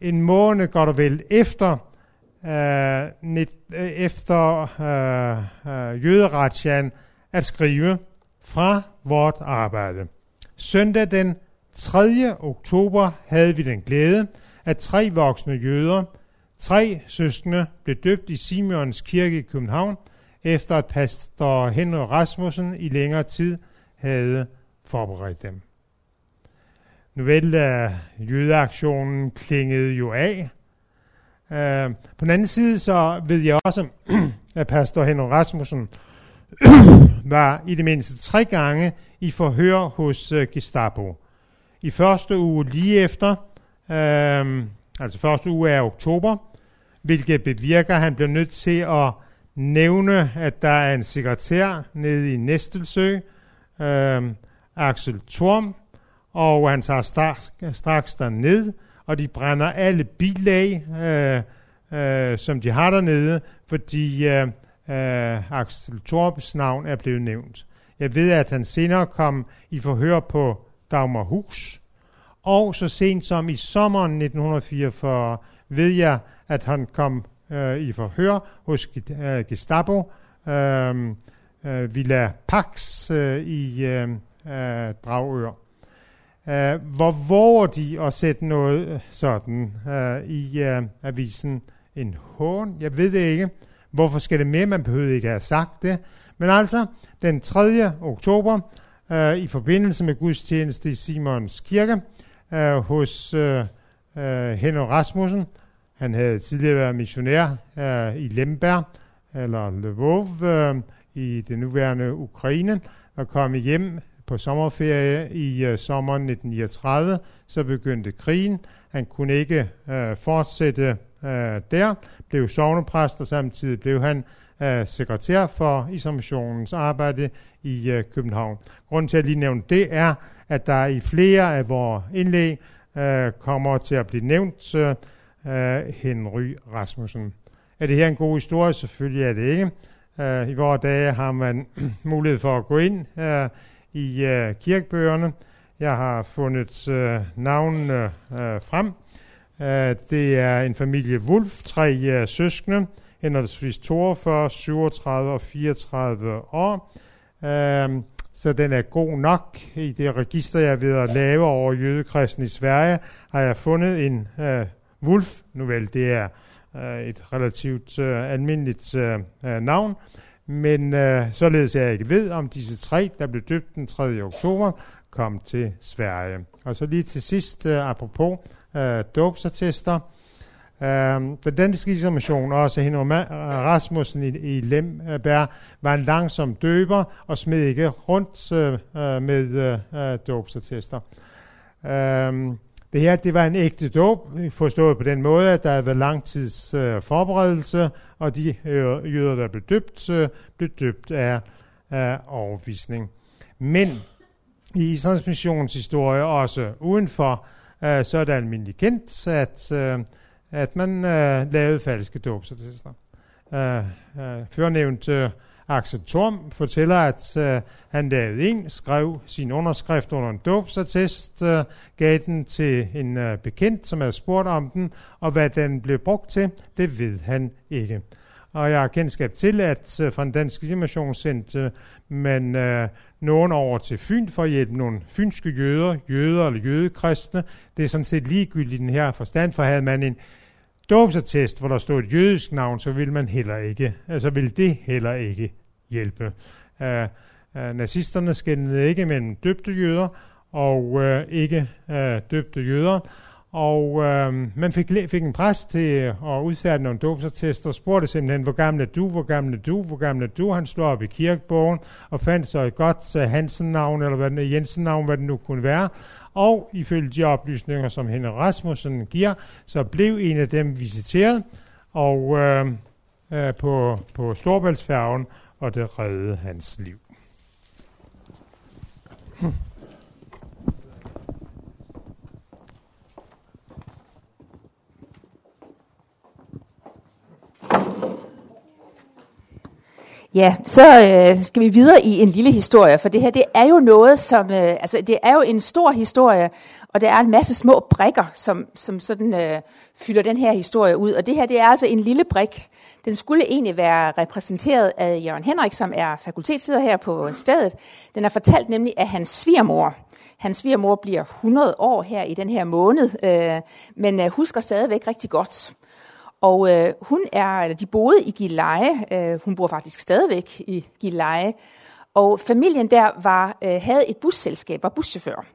S3: en måned går der vel efter, øh, net, øh, efter øh, øh, at skrive fra vort arbejde. Søndag den 3. oktober havde vi den glæde, at tre voksne jøder, tre søskende, blev døbt i Simeons kirke i København, efter at pastor Henry Rasmussen i længere tid havde forberedt dem. Nu vel, uh, jødeaktionen klingede jo af. Uh, på den anden side, så ved jeg også, at pastor Henry Rasmussen var i det mindste tre gange i forhør hos uh, Gestapo. I første uge lige efter, øh, altså første uge af oktober, hvilket bevirker, at han bliver nødt til at nævne, at der er en sekretær nede i Næstelsø, øh, Axel Thorm, og han tager straks, straks derned, og de brænder alle bilag, øh, øh, som de har dernede, fordi øh, øh, Axel Torps navn er blevet nævnt. Jeg ved, at han senere kom i forhør på Dagmarhus, og så sent som i sommeren 1944 ved jeg, at han kom øh, i forhør hos øh, Gestapo, øhm, øh, øh, Villa Pax øh, i øh, øh, Dragør. Øh, hvor våger de at sætte noget øh, sådan øh, i øh, avisen? En hån? Jeg ved det ikke. Hvorfor skal det med? Man behøver ikke have sagt det. Men altså, den 3. oktober, øh, i forbindelse med gudstjeneste i Simons Kirke, øh, hos øh, uh, Rasmussen, han havde tidligere været missionær øh, i Lemberg, eller Lvov, øh, i det nuværende Ukraine, og kom hjem på sommerferie i øh, sommeren 1939, så begyndte krigen. Han kunne ikke øh, fortsætte øh, der, blev sovnepræst, og samtidig blev han øh, sekretær for Islamissionens arbejde i øh, København. Grunden til at lige nævne det er, at der i flere af vores indlæg øh, kommer til at blive nævnt øh, uh, Henry Rasmussen. Er det her en god historie? Selvfølgelig er det ikke. Uh, I vores dage har man mulighed for at gå ind uh, i uh, kirkebøgerne. Jeg har fundet uh, navnene uh, frem. Uh, det er en familie Wolf, tre uh, søskende, henholdsvis 42, 37 og 34 år. Uh, så den er god nok. I det register, jeg er ved at lave over jødekristen i Sverige, har jeg fundet en uh, Wolf. Nu vel, det er øh, et relativt øh, almindeligt øh, øh, navn. Men øh, således jeg ikke ved, om disse tre, der blev døbt den 3. oktober, kom til Sverige. Og så lige til sidst, øh, apropos øh, dåbsattester, Øh, den danske islamation, også Henrik øh, Rasmussen i, i Lemberg, var en langsom døber og smed ikke rundt øh, øh med øh, dåbsattester. Øh, det her, det var en ægte dåb, forstået på den måde, at der havde været lang tids øh, forberedelse, og de øh, jøder, der blev døbt, øh, blev døbt af, af overvisning. Men i Israels missionshistorie, også udenfor, øh, så er det almindeligt kendt, at øh, at man øh, lavede falske dåbsattester. Øh, øh, førnævnt øh, Axel Thorm fortæller, at øh, han lavede en, skrev sin underskrift under en dåbsattest, øh, gav den til en øh, bekendt, som havde spurgt om den, og hvad den blev brugt til, det ved han ikke. Og jeg har kendskab til, at øh, fra den danske dimension sendte man øh, nogen over til Fyn for at hjælpe nogle fynske jøder, jøder eller jødekristne. Det er sådan set ligegyldigt i den her forstand, for havde man en dåbsattest, hvor der stod et jødisk navn, så ville man heller ikke, altså ville det heller ikke hjælpe. Uh, uh, nazisterne skændede ikke mellem døbte jøder og uh, ikke uh, døbte jøder, og uh, man fik, fik en præst til at udfærdige nogle dåbsattester og spurgte simpelthen, hvor gammel er du, hvor gammel er du, hvor gammel er du. Han slog op i kirkebogen og fandt så et godt uh, Hansen-navn, eller hvad det Jensen-navn, hvad det nu kunne være, og ifølge de oplysninger, som Henrik Rasmussen giver, så blev en af dem visiteret og øh, øh, på, på Storbæltsfærgen, og det reddede hans liv. Hmm.
S2: Ja, så øh, skal vi videre i en lille historie, for det her det er jo noget, som øh, altså det er jo en stor historie, og der er en masse små brikker, som, som sådan øh, fylder den her historie ud. Og det her det er altså en lille brik. Den skulle egentlig være repræsenteret af Jørgen Henrik, som er fakultetsleder her på stedet. Den er fortalt nemlig af hans svigermor. Hans svigermor bliver 100 år her i den her måned, øh, men øh, husker stadigvæk rigtig godt. Og øh, hun er, eller de boede i Gilleleje, øh, hun bor faktisk stadigvæk i Gilleleje, og familien der var, øh, havde et busselskab, var buschauffør.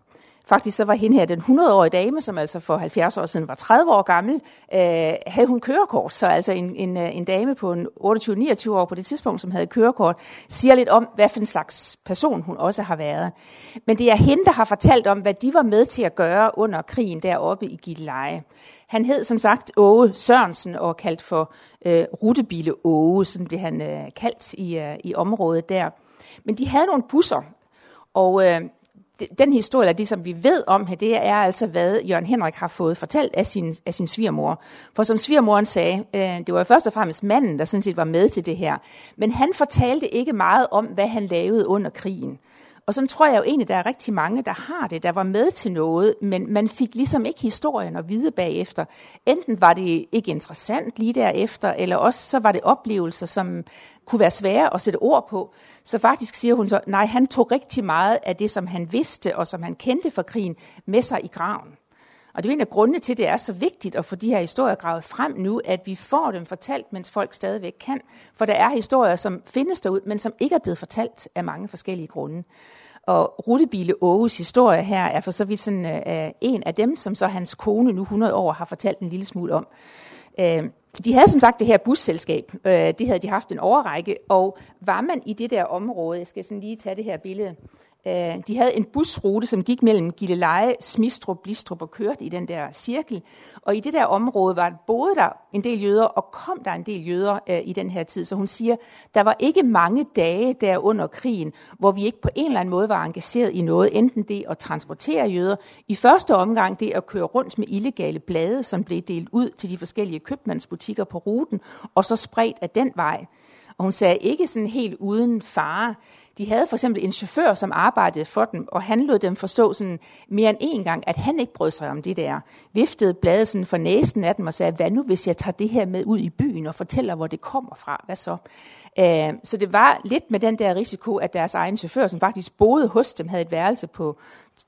S2: Faktisk så var hende her, den 100-årige dame, som altså for 70 år siden var 30 år gammel, øh, havde hun kørekort. Så altså en, en, øh, en dame på en 28-29 år på det tidspunkt, som havde kørekort, siger lidt om, hvad for en slags person hun også har været. Men det er hende, der har fortalt om, hvad de var med til at gøre under krigen deroppe i Gilleleje. Han hed som sagt Åge Sørensen og kaldt for øh, Rutebile Åge, sådan blev han øh, kaldt i, øh, i området der. Men de havde nogle busser, og øh, den historie, eller det som vi ved om her, det er altså, hvad Jørgen Henrik har fået fortalt af sin, af sin svigermor. For som svigermoren sagde, øh, det var først og fremmest manden, der sådan set var med til det her. Men han fortalte ikke meget om, hvad han lavede under krigen. Og sådan tror jeg jo egentlig, der er rigtig mange, der har det, der var med til noget, men man fik ligesom ikke historien at vide bagefter. Enten var det ikke interessant lige derefter, eller også så var det oplevelser, som kunne være svære at sætte ord på. Så faktisk siger hun så, nej, han tog rigtig meget af det, som han vidste og som han kendte fra krigen, med sig i graven. Og det er en af grundene til, at det er så vigtigt at få de her historier gravet frem nu, at vi får dem fortalt, mens folk stadigvæk kan. For der er historier, som findes derude, men som ikke er blevet fortalt af mange forskellige grunde. Og Rutebile Åges historie her er for så vidt sådan, øh, en af dem, som så hans kone nu 100 år har fortalt en lille smule om. Øh, de havde som sagt det her busselskab. øh, det havde de haft en overrække, og var man i det der område, jeg skal sådan lige tage det her billede, Øh, de havde en busrute, som gik mellem Gilleleje, Smistrup, Blistrup og kørte i den der cirkel. Og i det der område var boede der en del jøder, og kom der en del jøder øh, i den her tid. Så hun siger, der var ikke mange dage der under krigen, hvor vi ikke på en eller anden måde var engageret i noget. Enten det at transportere jøder. I første omgang det at køre rundt med illegale blade, som blev delt ud til de forskellige købmandsbutikker på ruten, og så spredt af den vej. Og hun sagde ikke sådan helt uden fare. De havde for eksempel en chauffør, som arbejdede for dem, og han lod dem forstå sådan mere end en gang, at han ikke brød sig om det der. Viftede bladet sådan for næsen af dem og sagde, hvad nu hvis jeg tager det her med ud i byen og fortæller, hvor det kommer fra? Hvad så? Øh, så det var lidt med den der risiko, at deres egen chauffør, som faktisk boede hos dem, havde et værelse på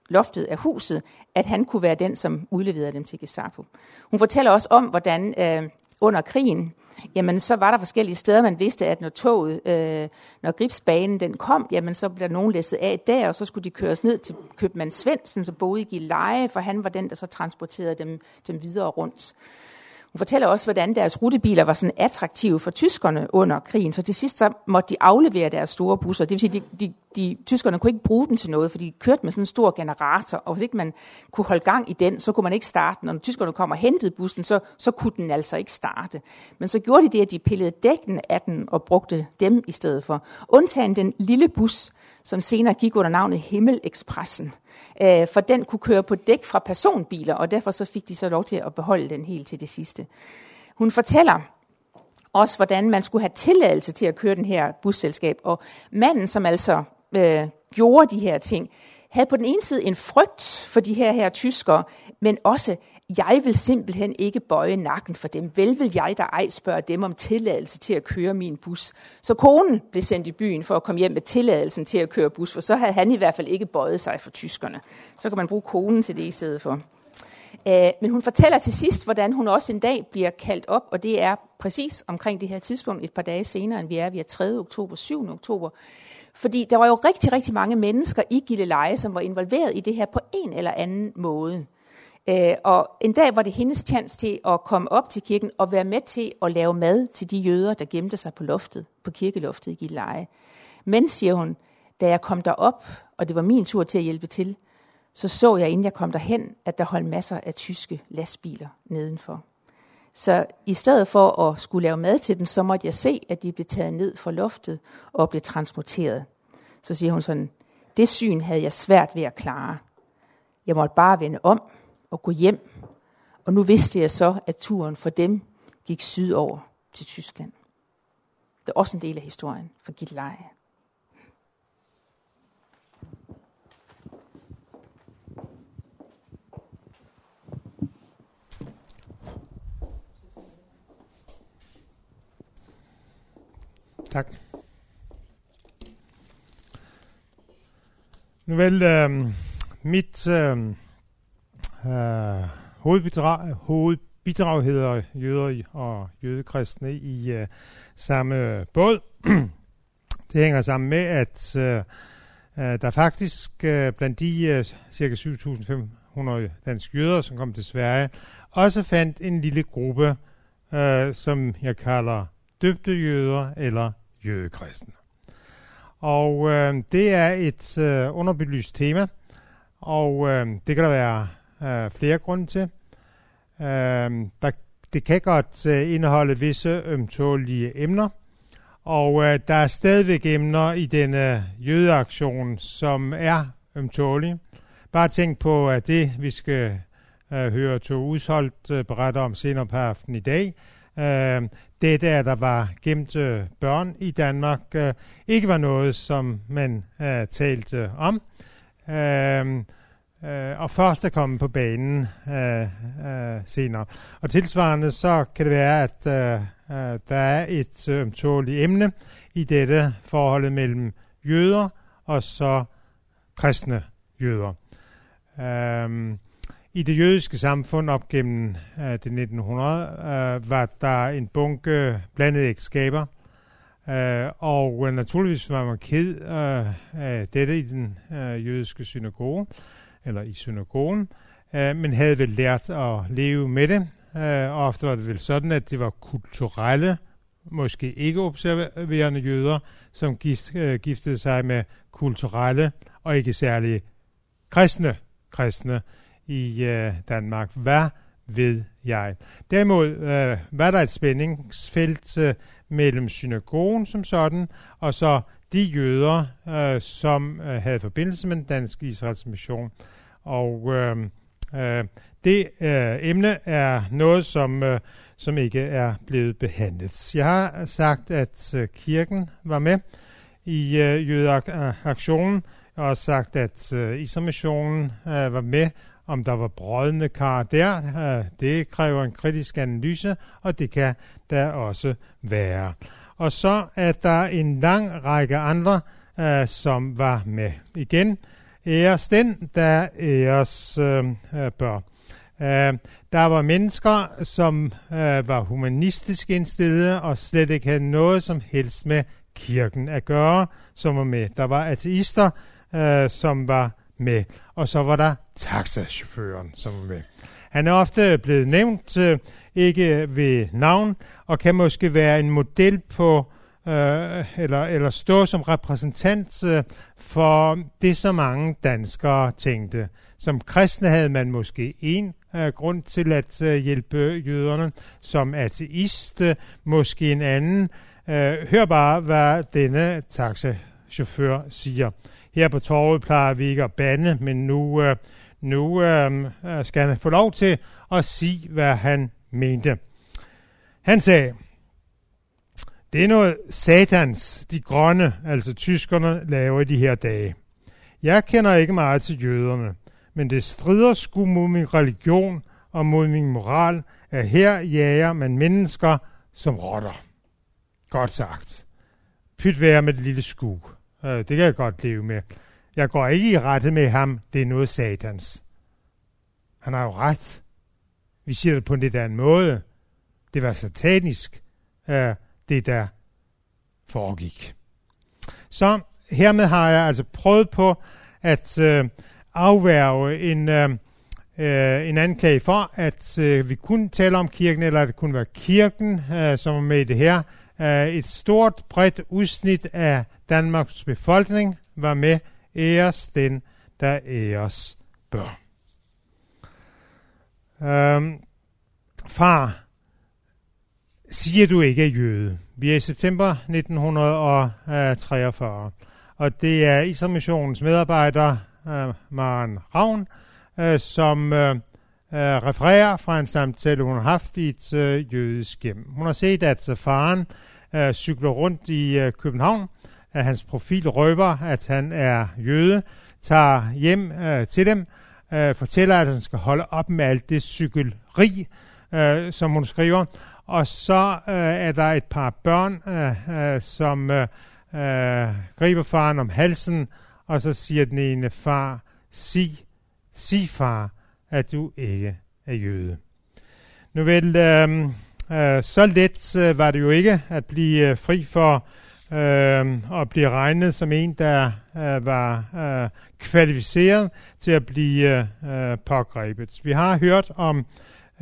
S2: loftet af huset, at han kunne være den, som udleverede dem til Gestapo. Hun fortæller også om, hvordan øh, under krigen, jamen så var der forskellige steder, man vidste, at når toget, øh, når gribsbanen den kom, jamen så blev nogen læsset af der, og så skulle de køres ned til købmand Svendsen, som boede i Gilleleje, for han var den, der så transporterede dem, dem videre rundt. Hun fortæller også, hvordan deres rutebiler var sådan attraktive for tyskerne under krigen, så til sidst så måtte de aflevere deres store busser. Det vil sige, de, de, de, tyskerne kunne ikke bruge dem til noget, for de kørte med sådan en stor generator, og hvis ikke man kunne holde gang i den, så kunne man ikke starte den. Når tyskerne kom og hentede bussen, så, så kunne den altså ikke starte. Men så gjorde de det, at de pillede dækken af den og brugte dem i stedet for. Undtagen den lille bus, som senere gik under navnet Himmelekspressen. Øh, for den kunne køre på dæk fra personbiler, og derfor så fik de så lov til at beholde den helt til det sidste. Hun fortæller også, hvordan man skulle have tilladelse til at køre den her busselskab. Og manden, som altså øh, gjorde de her ting, havde på den ene side en frygt for de her her tyskere, men også, jeg vil simpelthen ikke bøje nakken for dem. Vel vil jeg der ej spørge dem om tilladelse til at køre min bus. Så konen blev sendt i byen for at komme hjem med tilladelsen til at køre bus, for så havde han i hvert fald ikke bøjet sig for tyskerne. Så kan man bruge konen til det i stedet for. Øh, men hun fortæller til sidst, hvordan hun også en dag bliver kaldt op, og det er præcis omkring det her tidspunkt, et par dage senere, end vi er. Vi er 3. oktober, 7. oktober. Fordi der var jo rigtig, rigtig mange mennesker i Gilleleje, som var involveret i det her på en eller anden måde. Øh, og en dag var det hendes chance til at komme op til kirken og være med til at lave mad til de jøder, der gemte sig på loftet, på kirkeloftet i Gilleleje. Men, siger hun, da jeg kom derop, og det var min tur til at hjælpe til, så så jeg, inden jeg kom derhen, at der holdt masser af tyske lastbiler nedenfor. Så i stedet for at skulle lave mad til dem, så måtte jeg se, at de blev taget ned fra loftet og blev transporteret. Så siger hun sådan, det syn havde jeg svært ved at klare. Jeg måtte bare vende om og gå hjem, og nu vidste jeg så, at turen for dem gik sydover til Tyskland. Det er også en del af historien for Gitleje.
S3: Tak. Nu vel, øhm, øhm, øh, mit øh, øh, hovedbidrag, hovedbidrag hedder jøder og jødekristne i øh, samme båd. Det hænger sammen med, at øh, øh, der faktisk øh, blandt de øh, ca. 7.500 danske jøder, som kom til Sverige, også fandt en lille gruppe, øh, som jeg kalder døbte jøder eller jødekristne. Og øh, det er et øh, underbelyst tema, og øh, det kan der være øh, flere grunde til. Øh, der, det kan godt øh, indeholde visse ømtålige emner, og øh, der er stadigvæk emner i denne øh, jødeaktion, som er ømtålige. Bare tænk på, at det, vi skal øh, høre to udsolgt øh, berette om senere på aftenen i dag, øh, det der, der var gemt øh, børn i Danmark, øh, ikke var noget, som man øh, talte om. Øh, øh, og først er kommet på banen øh, øh, senere. Og tilsvarende så kan det være, at øh, øh, der er et øh, ømtåligt øh, emne i dette forholdet mellem jøder og så kristne jøder. Øh, i det jødiske samfund op gennem uh, det 1900 uh, øh, var der en bunke blandede ægteskaber, uh, og uh, naturligvis var man ked uh, af dette i den uh, jødiske synagoge, eller i synagogen, uh, men havde vel lært at leve med det. Uh, og ofte var det vel sådan, at det var kulturelle, måske ikke observerende jøder, som gift, uh, giftede sig med kulturelle og ikke særlig kristne kristne, i øh, Danmark. Hvad ved jeg? Derimod øh, var der et spændingsfelt øh, mellem synagogen som sådan, og så de jøder, øh, som øh, havde forbindelse med den danske Israels mission. Og øh, øh, det øh, emne er noget, som, øh, som ikke er blevet behandlet. Jeg har sagt, at øh, kirken var med i øh, jødeaktionen, og sagt, at øh, Israel-missionen øh, var med om der var brødende kar der, det kræver en kritisk analyse, og det kan der også være. Og så er der en lang række andre, øh, som var med. Igen, æres den, der æres øh, øh, bør. Øh, der var mennesker, som øh, var humanistisk indstillede og slet ikke havde noget som helst med kirken at gøre, som var med. Der var ateister, øh, som var med, og så var der taxachaufføren, som var med. Han er ofte blevet nævnt, øh, ikke ved navn, og kan måske være en model på, øh, eller, eller stå som repræsentant øh, for det, som mange danskere tænkte. Som kristne havde man måske en øh, grund til at øh, hjælpe jøderne, som ateist øh, måske en anden. Øh, hør bare, hvad denne taxachauffør siger. Her på torvet plejer vi ikke at bande, men nu, øh, nu øh, øh, skal han få lov til at sige, hvad han mente. Han sagde, det er noget satans, de grønne, altså tyskerne, laver i de her dage. Jeg kender ikke meget til jøderne, men det strider sgu mod min religion og mod min moral, at her jager man mennesker som rotter. Godt sagt. Pyt være med det lille skue. Øh, det kan jeg godt leve med. Jeg går ikke i rette med ham. Det er noget satans. Han har jo ret. Vi siger det på en lidt anden måde. Det var satanisk, øh, det der foregik. Så hermed har jeg altså prøvet på at øh, afværge en, øh, øh, en anklage for, at øh, vi kun taler om kirken, eller at det kunne være kirken, øh, som var med i det her. Øh, et stort, bredt udsnit af Danmarks befolkning var med. Æres den, der æres bør. Øhm, far, siger du ikke er jøde? Vi er i september 1943, og det er Israelmissionens medarbejder, øh, Maren Ravn, øh, som øh, Øh, refererer fra en samtale, hun har haft i et øh, jødisk hjem. Hun har set, at øh, faren øh, cykler rundt i øh, København, at hans profil røber, at han er jøde, tager hjem øh, til dem, øh, fortæller, at han skal holde op med alt det cykelri, øh, som hun skriver. Og så øh, er der et par børn, øh, øh, som øh, øh, griber faren om halsen, og så siger den ene far, sig, sig far, at du ikke er jøde. Nu vel, øh, øh, så let øh, var det jo ikke at blive øh, fri for øh, og blive regnet som en, der øh, var øh, kvalificeret til at blive øh, pågrebet. Vi har hørt om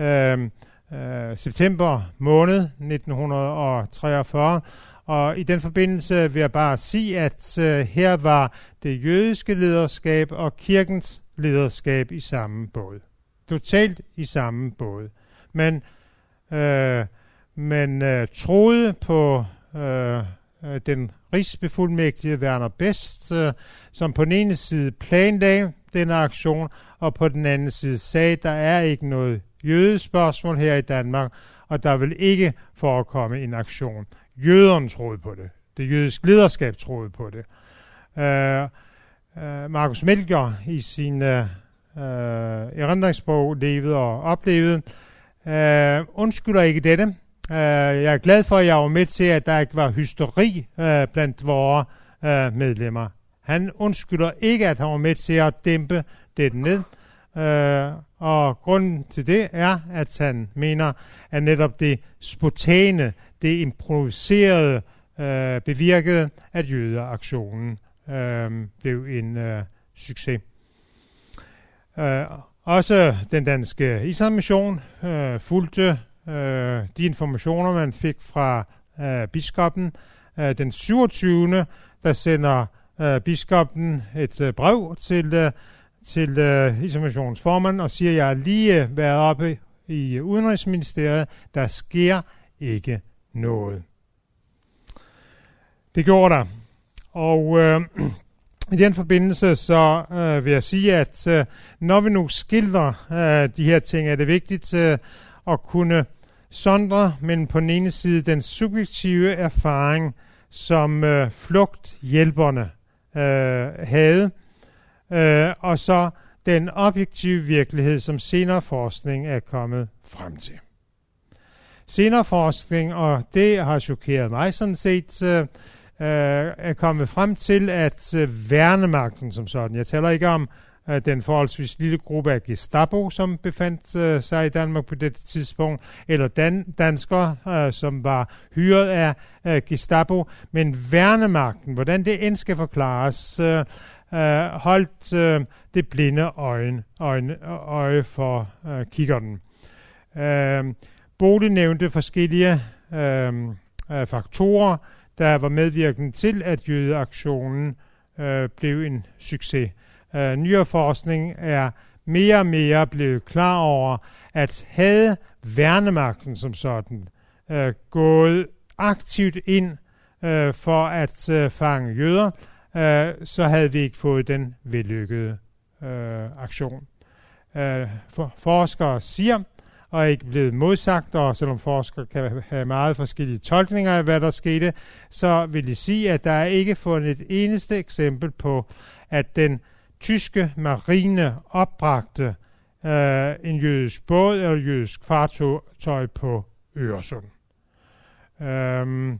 S3: øh, øh, september måned 1943, og i den forbindelse vil jeg bare sige, at øh, her var det jødiske lederskab og kirkens lederskab i samme båd. Totalt i samme båd. Men øh, man øh, troede på øh, øh, den rigsbefuldmægtige Werner Best, øh, som på den ene side planlagde denne aktion, og på den anden side sagde, der er ikke noget jødespørgsmål her i Danmark, og der vil ikke forekomme en aktion. Jøderne troede på det. Det jødiske lederskab troede på det. Øh, Øh, uh, Markus Melger i sin uh, uh, erindringsbog Levet og Oplevet uh, undskylder ikke dette, Uh, jeg er glad for, at jeg var med til, at der ikke var hysteri uh, blandt vores uh, medlemmer. Han undskylder ikke, at han var med til at dæmpe det ned. Uh, og grunden til det er, at han mener, at netop det spontane, det improviserede, øh, bevirkede, at jødeaktionen øh, blev en øh, succes. Øh, også den danske Islammission øh, fulgte øh, de informationer, man fik fra øh, biskoppen. Øh, den 27. der sender øh, biskoppen et øh, brev til, øh, til øh, informationsformanden og siger, jeg har lige øh, været oppe i øh, Udenrigsministeriet. Der sker ikke noget. Det gjorde der. Og øh, i den forbindelse så øh, vil jeg sige, at øh, når vi nu skildrer øh, de her ting, er det vigtigt øh, at kunne sondre mellem på den ene side den subjektive erfaring, som øh, flugthjælperne øh, havde, øh, og så den objektive virkelighed, som senere forskning er kommet frem til. Senere forskning, og det har chokeret mig sådan set, øh, øh, er kommet frem til, at øh, værnemagten som sådan, jeg taler ikke om øh, den forholdsvis lille gruppe af Gestapo, som befandt øh, sig i Danmark på det tidspunkt, eller dan danskere, øh, som var hyret af øh, Gestapo, men værnemagten, hvordan det end skal forklares, øh, øh, holdt øh, det blinde øje, øjne, øje for øh, kikkerten. Øh, Bode nævnte forskellige øh, øh, faktorer, der var medvirkende til, at jødeaktionen øh, blev en succes. Øh, nyere forskning er mere og mere blevet klar over, at havde værnemagten som sådan øh, gået aktivt ind øh, for at øh, fange jøder, øh, så havde vi ikke fået den vellykkede øh, aktion. Øh, for, forskere siger, og er ikke blevet modsagt, og selvom forskere kan have meget forskellige tolkninger af, hvad der skete, så vil de sige, at der er ikke fundet et eneste eksempel på, at den tyske marine opbragte øh, en jødisk båd eller jødisk fartøj på Øresund. Øhm,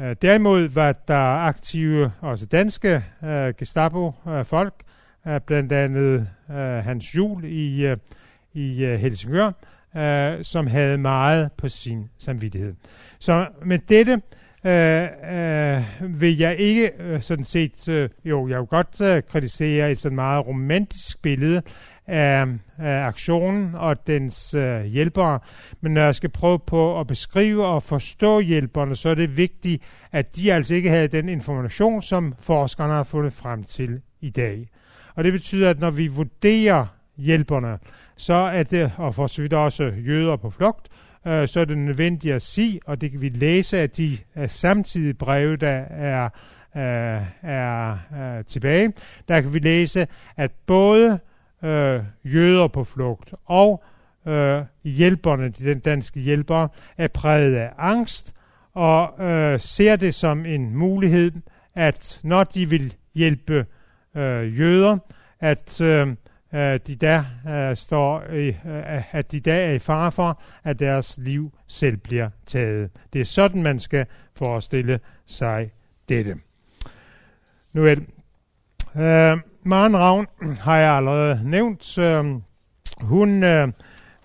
S3: øh, derimod var der aktive, også danske øh, Gestapo-folk, øh, blandt andet øh, Hans Jul i, øh, i øh, Helsingør, øh, som havde meget på sin samvittighed. Så med dette øh, øh, vil jeg ikke øh, sådan set, øh, jo, jeg vil godt øh, kritisere et sådan meget romantisk billede af, af aktionen og dens øh, hjælpere, men når jeg skal prøve på at beskrive og forstå hjælperne, så er det vigtigt, at de altså ikke havde den information, som forskerne har fundet frem til i dag. Og det betyder, at når vi vurderer hjælperne, så er det, og for så vidt også jøder på flugt, øh, så er det nødvendigt at sige, og det kan vi læse af de øh, af samtidige breve, der er, øh, er, er tilbage, der kan vi læse, at både øh, jøder på flugt og øh, hjælperne, de danske hjælpere, er præget af angst og øh, ser det som en mulighed, at når de vil hjælpe øh, jøder, at øh, øh, de der øh, står øh, at de der er i fare for, at deres liv selv bliver taget. Det er sådan, man skal forestille sig dette. Nu er. Øh, Maren Ravn har jeg allerede nævnt. Øh, hun øh,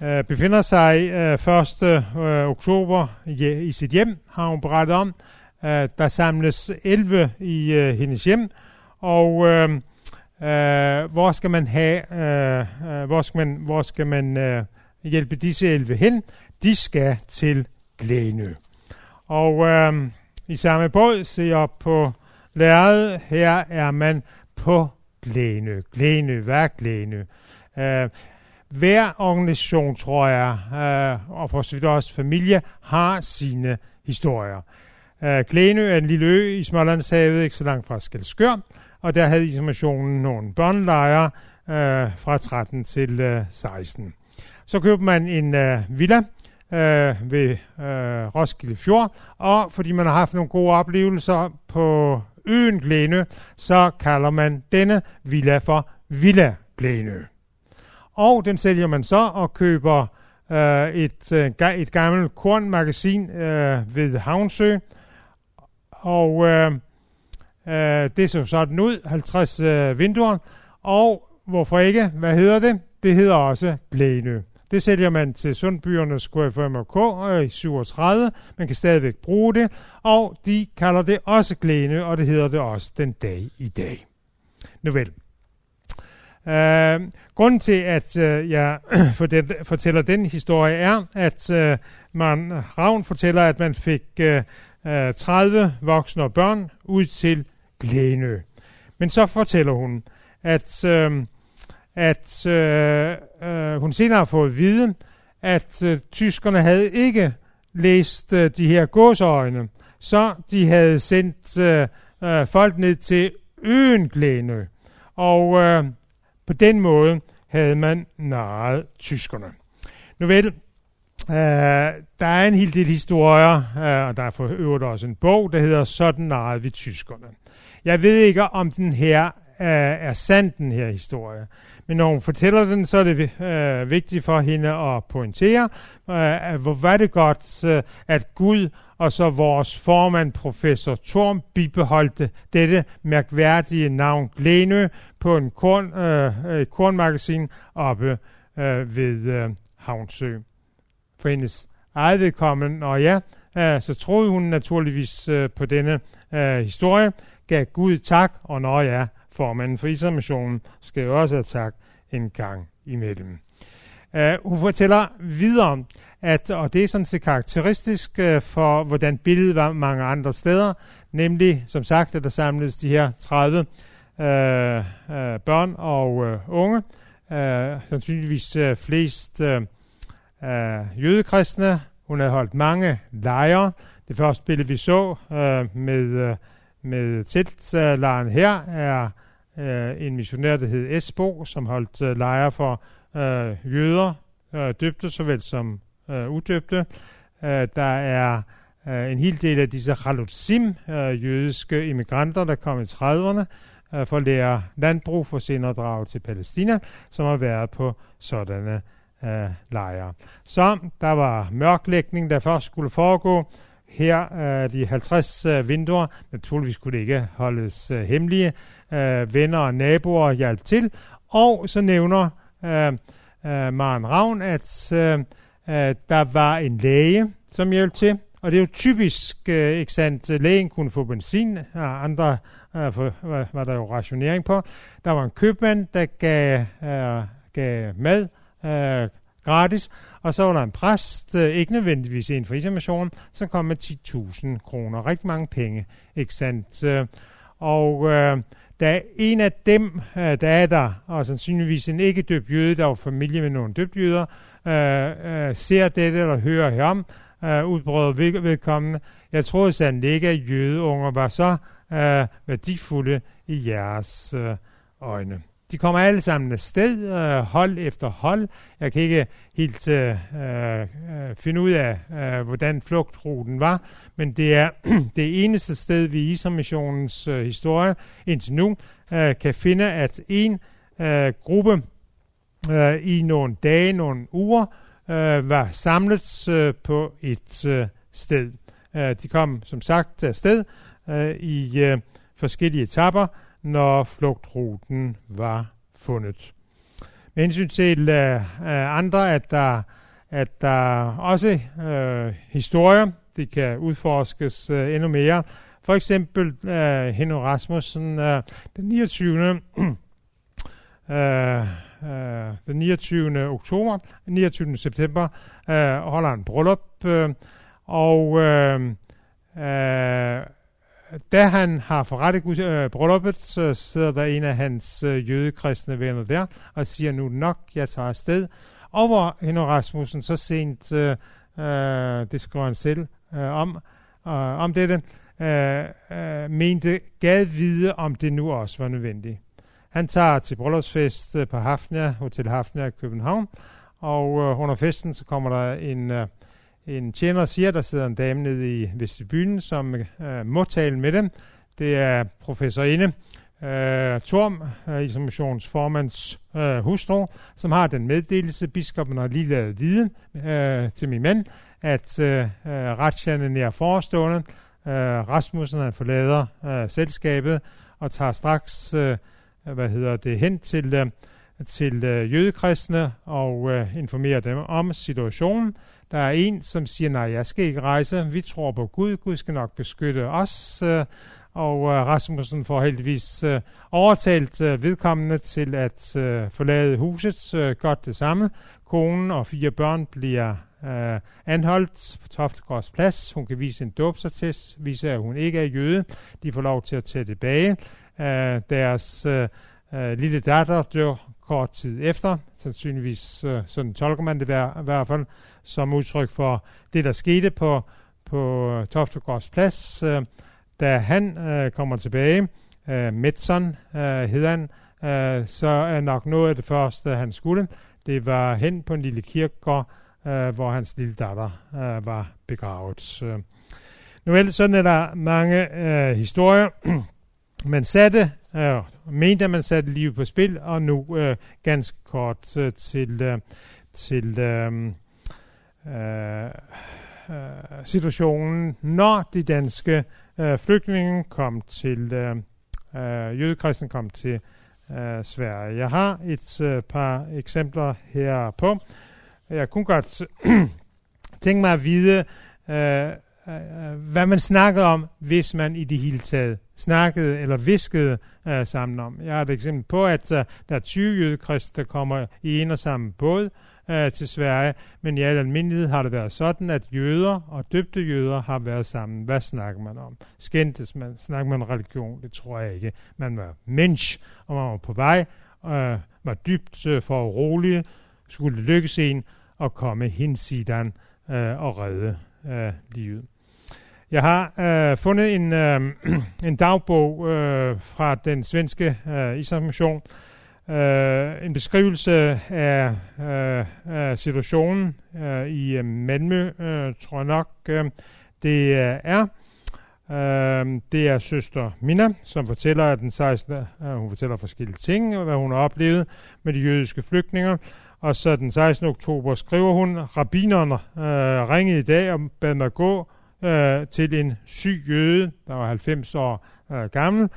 S3: øh befinder sig øh, 1. Øh, oktober i, i sit hjem, har hun berettet om. Øh, der samles 11 i øh, hendes hjem, og øh, Øh, hvor skal man have, øh, øh, hvor skal man, hvor skal man øh, hjælpe disse 11 hen? De skal til Glænø. Og øh, i samme båd ser på lærredet, her er man på Glænø. Glænø, hvad er Glænø? Øh, hver organisation, tror jeg, øh, og for så vidt også familie, har sine historier. Øh, Glænø er en lille ø i Smålandshavet, ikke så langt fra Skelskør, og der havde informationen nogle børnelejre øh, fra 13 til øh, 16. Så købte man en øh, villa øh, ved øh, Roskilde Fjord, og fordi man har haft nogle gode oplevelser på øen Glenø, så kalder man denne villa for Villa Glenø. Og den sælger man så og køber øh, et, øh, et gammelt kornmagasin øh, ved Havnsø, og øh, Øh, det så sådan ud, 50 øh, vinduer. Og hvorfor ikke? Hvad hedder det? Det hedder også Glænø. Det sælger man til Sundbyernes KFMK øh, i 37. Man kan stadigvæk bruge det. Og de kalder det også Glænø, og det hedder det også den dag i dag. Nu vel. Uh, øh, grunden til, at uh, jeg fortæller den historie, er, at uh, man Ravn fortæller, at man fik uh, 30 voksne og børn ud til Glænø. Men så fortæller hun, at, øh, at øh, øh, hun senere har fået at vide, at øh, tyskerne havde ikke læst øh, de her gåseøjne, så de havde sendt øh, øh, folk ned til øen Glænø. Og øh, på den måde havde man narret tyskerne. Nu vel, øh, der er en hel del historier, øh, og der er for øvrigt også en bog, der hedder Sådan narrede vi tyskerne. Jeg ved ikke, om den her øh, er sand, den her historie. Men når hun fortæller den, så er det øh, vigtigt for hende at pointere, øh, hvor var det godt, øh, at Gud og så vores formand, professor Torm, bibeholdte dette mærkværdige navn Glenø på en korn, øh, et kornmagasin oppe øh, ved øh, Havnsø. For hendes eget vedkommende, og ja, øh, så troede hun naturligvis øh, på denne øh, historie, gav Gud tak, og når ja, formanden for Israelmissionen skal jo også have tak en gang imellem. Uh, hun fortæller videre, at, og det er sådan set karakteristisk uh, for, hvordan billedet var mange andre steder, nemlig, som sagt, at der samledes de her 30 uh, uh, børn og uh, unge, uh, sandsynligvis uh, flest uh, uh, jødekristne. Hun havde holdt mange lejre. Det første billede, vi så uh, med, uh, med teltlejren her, er øh, en missionær, der hed Esbo, som holdt øh, lejre for øh, jøder, øh, døbte såvel som øh, udøbte. Øh, der er øh, en hel del af disse halutsim, øh, jødiske immigranter, der kom i 30'erne øh, for at lære landbrug for senere at drage til Palæstina, som har været på sådanne øh, lejre. Så der var mørklægning, der først skulle foregå. Her øh, de 50 øh, vinduer, naturligvis kunne det ikke holdes øh, hemmelige. Øh, venner og naboer hjalp til. Og så nævner øh, øh, Maren Ravn, at øh, øh, der var en læge, som hjalp til. Og det er jo typisk, øh, ikke sandt, lægen kunne få benzin, og andre øh, for, var, var der jo rationering på. Der var en købmand, der gav, øh, gav mad øh, gratis, og så var der en præst, øh, ikke nødvendigvis en fra information, som kom med 10.000 kroner. Rigtig mange penge, ikke sandt? Øh, og øh, da en af dem, øh, der er der, og sandsynligvis en ikke døbt jøde, der var familie med nogle døbt jøder, øh, øh, ser dette eller hører herom, øh, udbrød ved, vedkommende. Jeg troede sandelig ikke, at jødeunger var så øh, værdifulde i jeres øh, øjne. De kommer alle sammen afsted, øh, hold efter hold. Jeg kan ikke helt øh, øh, finde ud af, øh, hvordan flugtruten var, men det er det eneste sted vi i Israelmissionens øh, historie indtil nu, øh, kan finde, at en øh, gruppe øh, i nogle dage, nogle uger, øh, var samlet øh, på et øh, sted. Øh, de kom som sagt afsted øh, i øh, forskellige etapper, når flugtruten var fundet. Med hensyn til uh, andre, at der, at der også uh, historier, de kan udforskes uh, endnu mere. For eksempel uh, Henno Rasmussen uh, den 29. uh, uh, den 29. oktober, 29. september, uh, holder en bryllup, uh, og uh, uh, da han har forrettet øh, brylluppet, så sidder der en af hans øh, jødekristne venner der og siger, nu nok, jeg tager afsted. Og hvor Henrik Rasmussen så sent, øh, øh, det skriver han selv øh, om, øh, om dette, øh, øh, mente gad vide, om det nu også var nødvendigt. Han tager til bryllupsfest øh, på Hafnia, Hotel Hafnia i København, og øh, under festen så kommer der en øh, en tjener siger, der sidder en dame nede i vestibyen, som øh, må tale med dem. Det er professorinde øh, Torm, øh, informationsformands øh, hustru, som har den meddelelse, biskoppen har lige lavet vide øh, til min mand, at øh, øh retsjerne er forestående. Øh, Rasmussen han forlader øh, selskabet og tager straks øh, hvad hedder det, hen til, øh, til øh, jødekristne og øh, informerer dem om situationen. Der er en, som siger, nej, jeg skal ikke rejse. Vi tror på Gud. Gud skal nok beskytte os. Øh, og øh, Rasmussen får heldigvis øh, overtalt vedkommende til at forlade huset. Godt det samme. Konen og fire børn bliver anholdt på Toftegårds plads. Hun kan vise en dåbsattest, vise at hun ikke er jøde. De får lov til at tage tilbage. deres lille datter dør kort tid efter. Sandsynligvis øh, sådan tolker man det i hvert fald som udtryk for det, der skete på, på øh, Toftegårds plads. Øh, da han øh, kommer tilbage, øh, Metson øh, hedder han, øh, så er nok noget af det første, han skulle. Det var hen på en lille kirkegård, øh, hvor hans lille datter øh, var begravet. Øh. Nu vel, sådan er der mange øh, historier. Man satte øh, mente, at man satte livet på spil, og nu øh, ganske kort øh, til, øh, til øh, øh, øh situationen, når de danske øh, flygtninge kom til, øh, øh, kom til øh, Sverige. Jeg har et øh, par eksempler her på. Jeg kunne godt tænke mig at vide, øh, øh, øh hvad man snakkede om, hvis man i det hele taget snakkede eller viskede øh, sammen om. Jeg har et eksempel på, at øh, der er 20 jødekristne, der kommer i en og samme båd øh, til Sverige, men i al almindelighed har det været sådan, at jøder og døbte jøder har været sammen. Hvad snakker man om? Skændtes man? Snakker man religion? Det tror jeg ikke. Man var mensch, og man var på vej, øh, var dybt øh, for urolige, skulle lykkes en at komme hinsidan øh, og redde øh, livet. Jeg har øh, fundet en, øh, en dagbog øh, fra den svenske øh, islammission, øh, en beskrivelse af, øh, af situationen øh, i øh, Malmø, øh, tror jeg nok, øh, det øh, er. Øh, det er søster Mina, som fortæller, at den 16. Øh, hun fortæller forskellige ting, hvad hun har oplevet med de jødiske flygtninge. Og så den 16. oktober skriver hun, Rabinerne øh, ringede i dag og bad mig gå øh, til en syg jøde, der var 90 år øh, gammel,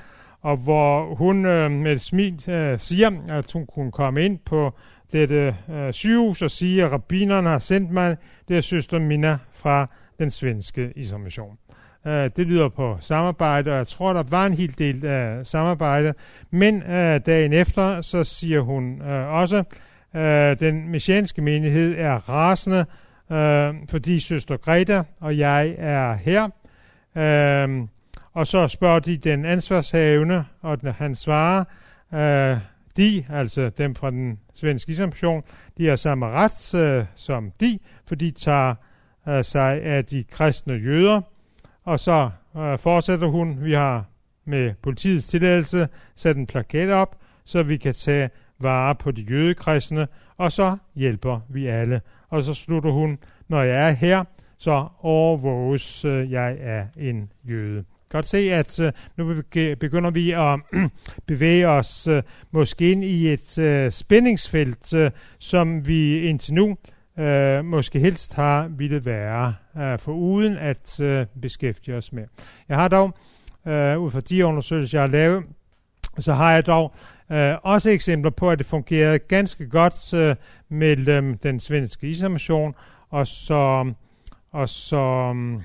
S3: og hvor hun øh, med et smil øh, siger, at hun kunne komme ind på dette øh, sygehus og sige, at rabinerne har sendt mig, det er søster Mina fra den svenske isolation. Øh, det lyder på samarbejde, og jeg tror, der var en hel del af samarbejde. Men øh, dagen efter, så siger hun øh, også, øh, den messianske menighed er rasende, øh, fordi søster Greta og jeg er her. Øh, og så spørger de den ansvarshavende, og han svarer, øh, de, altså dem fra den svenske islammission, de har samme ret øh, som de, for de tager øh, sig af de kristne jøder. Og så øh, fortsætter hun, vi har med politiets tilladelse sat en plakat op, så vi kan tage vare på de jødekristne, og så hjælper vi alle. Og så slutter hun, når jeg er her, så overvåges øh, jeg af en jøde godt se, at øh, nu begynder vi at bevæge os øh, måske ind i et øh, spændingsfelt, øh, som vi indtil nu øh, måske helst har ville være øh, for uden at øh, beskæftige os med. Jeg har dog, øh, ud fra de undersøgelser, jeg har lavet, så har jeg dog uh, også eksempler på, at det fungerede ganske godt uh, mellem øhm, den svenske islamation og så, og så um,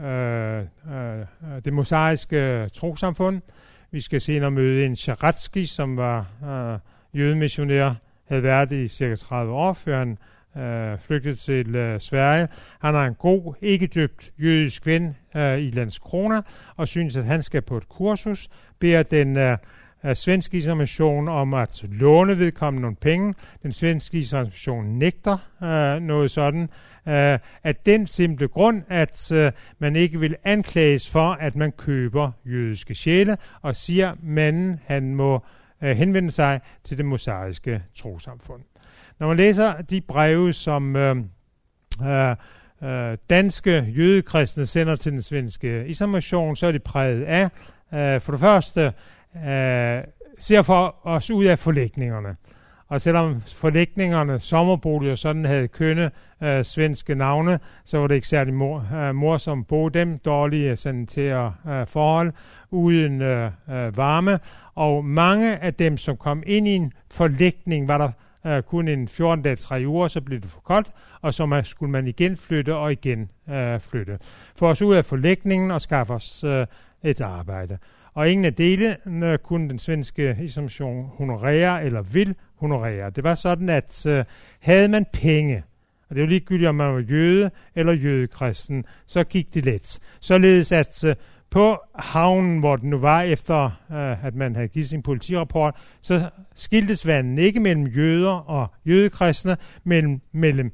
S3: Øh, øh, det mosaiske øh, trosamfund. Vi skal senere møde en Sharatsky, som var øh, jødemissionær, havde været i cirka 30 år, før han øh, flygtede til øh, Sverige. Han har en god, ikke døbt jødisk ven øh, i Landskrona, og synes, at han skal på et kursus, beder den øh, svenske islamation om at låne vedkommende nogle penge. Den svenske islamation nægter øh, noget sådan, øh, af den simple grund, at øh, man ikke vil anklages for, at man køber jødiske sjæle, og siger, at manden han må øh, henvende sig til det mosaiske trosamfund. Når man læser de breve, som øh, øh, øh, danske jødekristne sender til den svenske islamation, så er de præget af, øh, for det første, øh, ser for os ud af forlægningerne. Og selvom forlægningerne, sommerboliger sådan havde kønne øh, svenske navne, så var det ikke særlig mor, øh, morsomt bo dem. Dårlige sanitære øh, forhold, uden øh, øh, varme. Og mange af dem, som kom ind i en forlægning, var der øh, kun en 14-dag, 3 uger, så blev det for koldt, og så man, skulle man igen flytte og igen øh, flytte. For os ud af forlægningen og skaffe os øh, et arbejde. Og ingen af delene kunne den svenske institution honorere eller vil honorere. Det var sådan, at øh, havde man penge, og det var ligegyldigt, om man var jøde eller jødekristen, så gik det let. Således at øh, på havnen, hvor den nu var efter, øh, at man havde givet sin politirapport, så skiltes vandet ikke mellem jøder og jødekristne, men mellem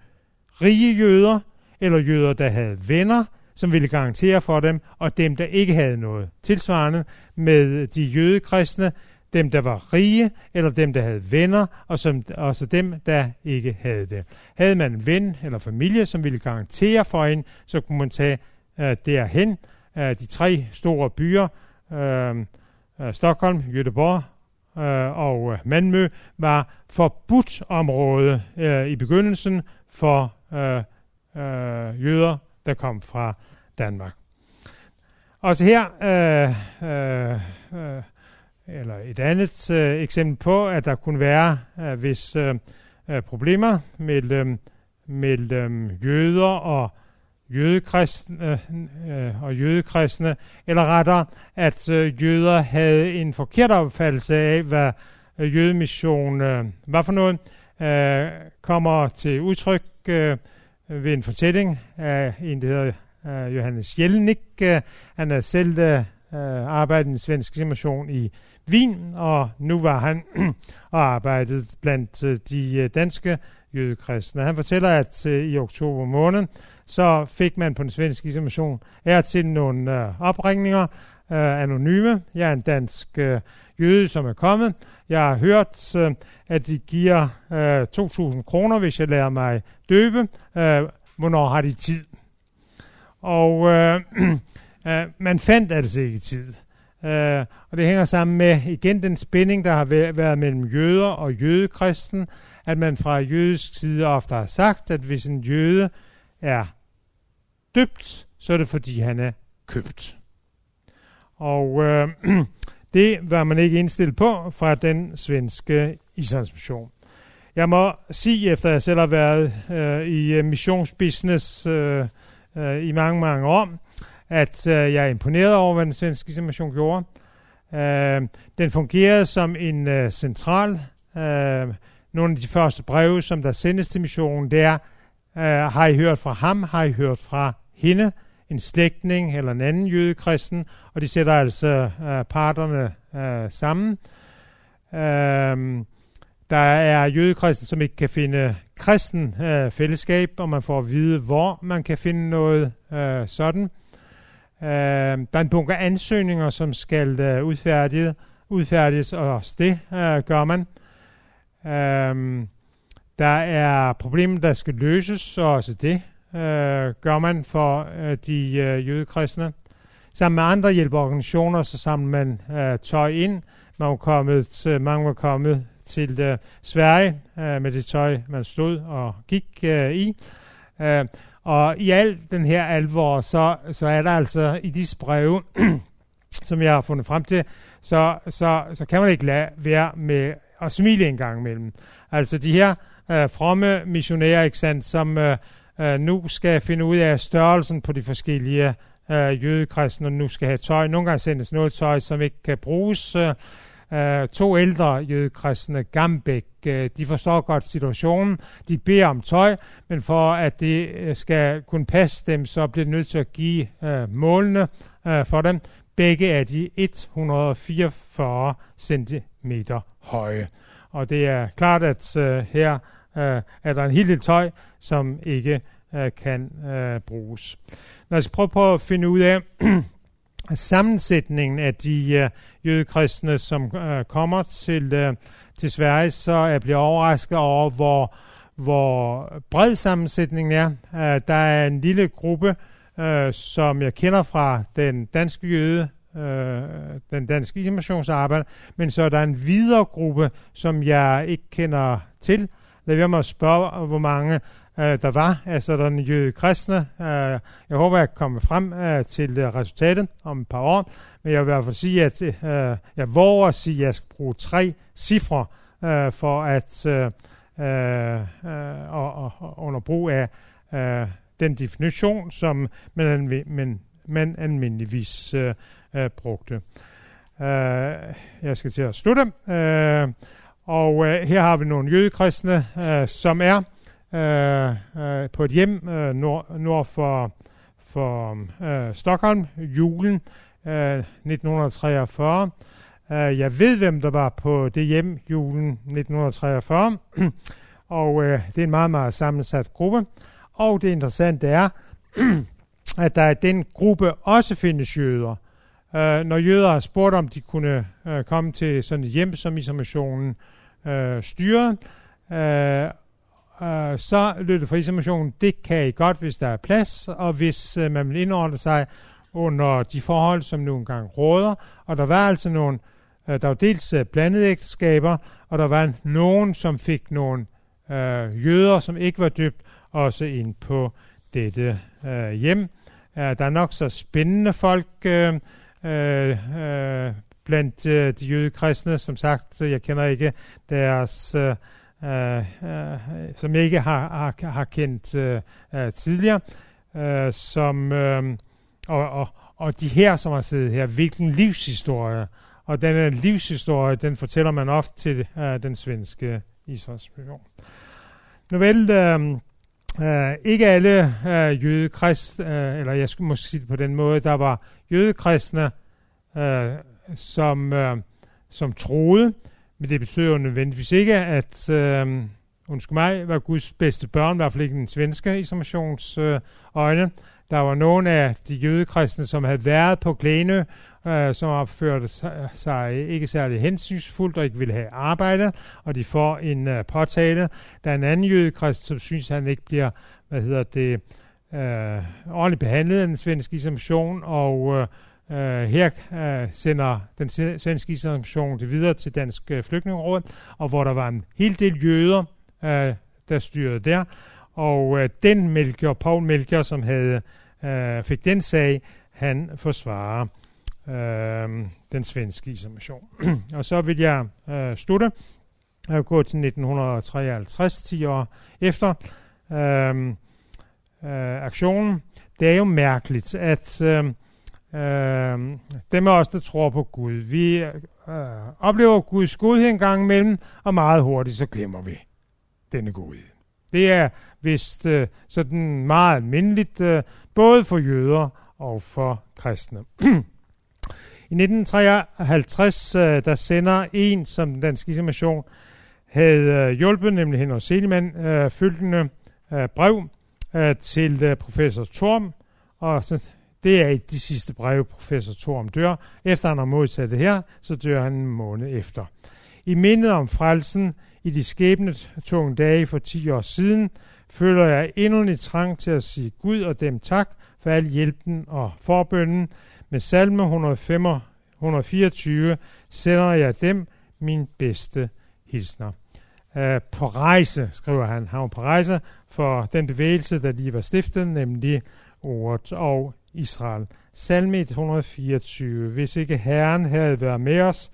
S3: rige jøder eller jøder, der havde venner, som ville garantere for dem, og dem, der ikke havde noget. Tilsvarende med de jødekristne, dem, der var rige, eller dem, der havde venner, og som, også dem, der ikke havde det. Havde man en ven eller familie, som ville garantere for en, så kunne man tage øh, derhen. Uh, de tre store byer, øh, øh Stockholm, Göteborg øh, og øh, Malmø, var forbudt område øh, i begyndelsen for øh, øh, jøder, der kom fra Danmark. Også her øh, øh, øh, eller et andet øh, eksempel på, at der kunne være øh, hvis øh, øh problemer mellem, øh, mellem øh, jøder og jødekristne, øh, og jødekristne, eller rettere, at øh, jøder havde en forkert opfattelse af, hvad jødemission øh, var for noget, øh, kommer til udtryk øh, ved en fortælling af en, der hedder øh, Johannes Jelnik. Øh, han er selv øh, øh arbejdet i den svenske i Wien, og nu var han og arbejdet blandt øh, de øh, danske jødekristne. Han fortæller, at øh, i oktober måned, så fik man på den svenske simulation er til nogle øh, opringninger, øh, anonyme. Jeg er en dansk øh, jøde, som er kommet. Jeg har hørt, øh, at de giver øh, 2.000 kroner, hvis jeg lærer mig døbe. Øh, hvornår har de tid? Og øh, øh, man fandt altså ikke tid. Øh, og det hænger sammen med igen den spænding, der har været mellem jøder og jødekristen, at man fra jødisk side ofte har sagt, at hvis en jøde er døbt, så er det fordi han er købt. Og øh, det var man ikke indstillet på fra den svenske islandsmission. Jeg må sige, efter jeg selv har været øh, i øh, missionsbusiness øh, øh, i mange, mange år, at øh, jeg er imponeret over, hvad den svenske islamation gjorde. Øh, den fungerede som en øh, central. Øh, nogle af de første breve, som der sendes til missionen, det er, øh, har I hørt fra ham, har I hørt fra hende, en slægtning eller en anden jødekristen, og de sætter altså øh, parterne øh, sammen. Øh, der er jødekristen, som ikke kan finde kristen øh, fællesskab, og man får at vide, hvor man kan finde noget øh, sådan. Øh, der er en bunke ansøgninger, som skal øh, udfærdiges, udfærdiges, og også det øh, gør man. Øh, der er problemer, der skal løses, og også det øh, gør man for øh, de øh, jødekristne. Sammen med andre hjælpeorganisationer, så samler man øh, tøj ind. Man var kommet, til, mange var kommet til øh, Sverige øh, med det tøj, man stod og gik øh, i. Øh, og i al den her alvor, så, så er der altså i disse breve, som jeg har fundet frem til, så, så, så kan man ikke lade være med at smile en gang imellem. Altså de her øh, fromme missionærer, ikke sandt, som øh, øh, nu skal finde ud af størrelsen på de forskellige øh, jødekristne, og nu skal have tøj. Nogle gange sendes noget tøj, som ikke kan bruges. Øh, to ældre jødekristne, Gambæk, øh, de forstår godt situationen. De beder om tøj, men for at det øh, skal kunne passe dem, så bliver det nødt til at give øh, målene øh, for dem. Begge er de 144 cm høje. Og det er klart, at øh, her øh, er der en hel del tøj, som ikke øh, kan øh, bruges. Lad os prøve på at finde ud af, sammensætningen af de øh, jødekristne, som øh, kommer til, øh, til Sverige, så jeg bliver overrasket over, hvor, hvor bred sammensætningen er. Øh, der er en lille gruppe, øh, som jeg kender fra den danske jøde, øh, den danske informationsarbejde, men så er der en videre gruppe, som jeg ikke kender til. Lad være med at spørge, hvor mange øh, der var af sådan jøde kristne. Øh, jeg håber, jeg kommer frem øh, til øh, resultatet om et par år, men jeg vil i hvert fald sige, at øh, jeg våger at sige, at jeg skal bruge tre cifre øh, for at øh, øh, og, og, under brug af øh, den definition, som man, men, man almindeligvis øh, øh, brugte. Øh, jeg skal til at slutte. Øh, og øh, her har vi nogle jødekristne, øh, som er øh, øh, på et hjem øh, nord, nord for, for øh, Stockholm, julen øh, 1943. Øh, jeg ved, hvem der var på det hjem julen 1943, og øh, det er en meget, meget sammensat gruppe. Og det interessante er, at der i den gruppe også findes jøder. Øh, når jøder har spurgt, om de kunne øh, komme til sådan et hjem, som isolationen øh, styrede, øh, øh, så lytte for information, det kan I godt, hvis der er plads, og hvis øh, man vil indordne sig under de forhold, som nu engang råder. Og der var altså nogle, øh, der var dels øh, blandede ægteskaber, og der var nogen, som fik nogle øh, jøder, som ikke var dybt, også ind på dette øh, hjem. Øh, der er nok så spændende folk øh, øh, øh blandt øh, de jødekristne. Som sagt, jeg kender ikke deres, øh, øh, øh, som jeg ikke har, har, har kendt øh, øh, tidligere, øh, som, øh, og, og, og de her, som har siddet her, hvilken livshistorie. Og den livshistorie, den fortæller man ofte til øh, den svenske Israelsmission. Nu vel, øh, øh, ikke alle øh, jødekristne, øh, eller jeg skulle måske sige det på den måde, der var jødekristne, øh, som, øh, som troede, men det betyder jo nødvendigvis ikke, at øh, undskyld mig, var Guds bedste børn, i hvert fald ikke den svenske informationsøjne. Øh, øjne. der var nogle af de jødekristne, som havde været på Glænø, øh, som opførte sig ikke særlig hensynsfuldt og ikke ville have arbejde, og de får en øh, påtale. Der er en anden jødekrist, som synes, at han ikke bliver, hvad hedder det, øh, ordentligt behandlet af den svenske information, og øh, Uh, her uh, sender den svenske information det videre til Dansk uh, Flygtningeråd, og hvor der var en hel del jøder, uh, der styrede der. Og uh, den Melchior, Paul Melchior, som havde, uh, fik den sag, han forsvarer uh, den svenske information. og så vil jeg uh, slutte og gå til 1953, 10 år efter uh, uh, aktionen. Det er jo mærkeligt, at uh, Øh, dem af os, der tror på Gud, vi øh, oplever Guds godhed en gang imellem, og meget hurtigt så glemmer vi denne godhed. Det er vist øh, sådan meget almindeligt, øh, både for jøder og for kristne. I 1953, øh, der sender en, som den danske information havde øh, hjulpet, nemlig Henrik Seliman, øh, følgende øh, brev øh, til øh, professor Torm, og så det er i de sidste breve, professor Thorum dør. Efter han har modtaget det her, så dør han en måned efter. I mindet om frelsen i de skæbne tunge dage for 10 år siden, føler jeg endelig trang til at sige Gud og dem tak for al hjælpen og forbønden. Med salme 105, 124 sender jeg dem min bedste hilsner. Uh, på rejse, skriver han. Han var på rejse for den bevægelse, der lige var stiftet, nemlig ordet og Israel. Salme 124. Hvis ikke Herren havde været med os,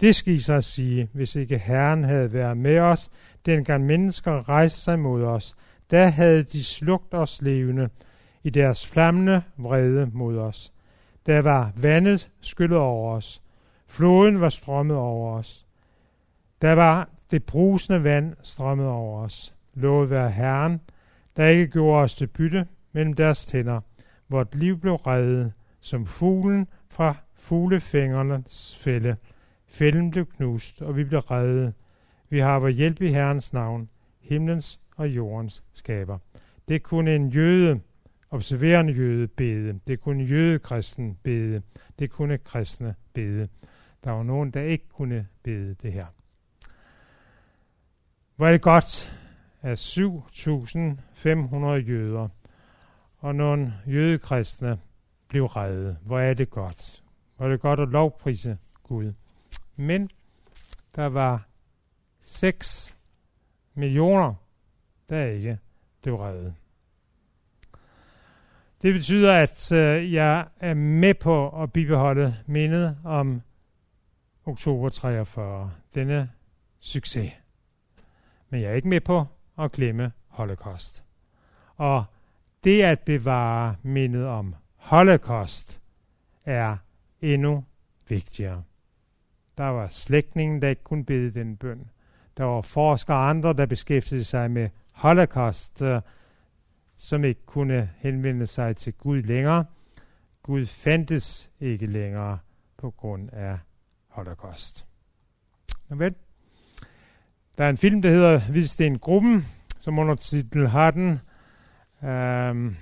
S3: det skal I så sige, hvis ikke Herren havde været med os, dengang mennesker rejste sig mod os, da havde de slugt os levende i deres flammende vrede mod os. Der var vandet skyllet over os. Floden var strømmet over os. Der var det brusende vand strømmet over os. Lovet være Herren, der ikke gjorde os til bytte mellem deres tænder. Vort liv blev reddet, som fuglen fra fuglefængernes fælde. Fælden blev knust, og vi blev reddet. Vi har vores hjælp i Herrens navn, himlens og jordens skaber. Det kunne en jøde, observerende jøde, bede. Det kunne en jødekristen bede. Det kunne kristne bede. Der var nogen, der ikke kunne bede det her. Hvor er det godt, at 7.500 jøder og nogle jødekristne blev reddet. Hvor er det godt. Hvor er det godt at lovprise Gud. Men der var 6 millioner, der ikke blev reddet. Det betyder, at øh, jeg er med på at bibeholde mindet om oktober 43, denne succes. Men jeg er ikke med på at glemme Holocaust. Og det at bevare mindet om Holocaust er endnu vigtigere. Der var slægtningen, der ikke kunne bede den bøn. Der var forskere og andre, der beskæftigede sig med Holocaust, øh, som ikke kunne henvende sig til Gud længere. Gud fandtes ikke længere på grund af Holocaust. Vel? der er en film, der hedder Hvidsten Gruppen, som under titel har den Um,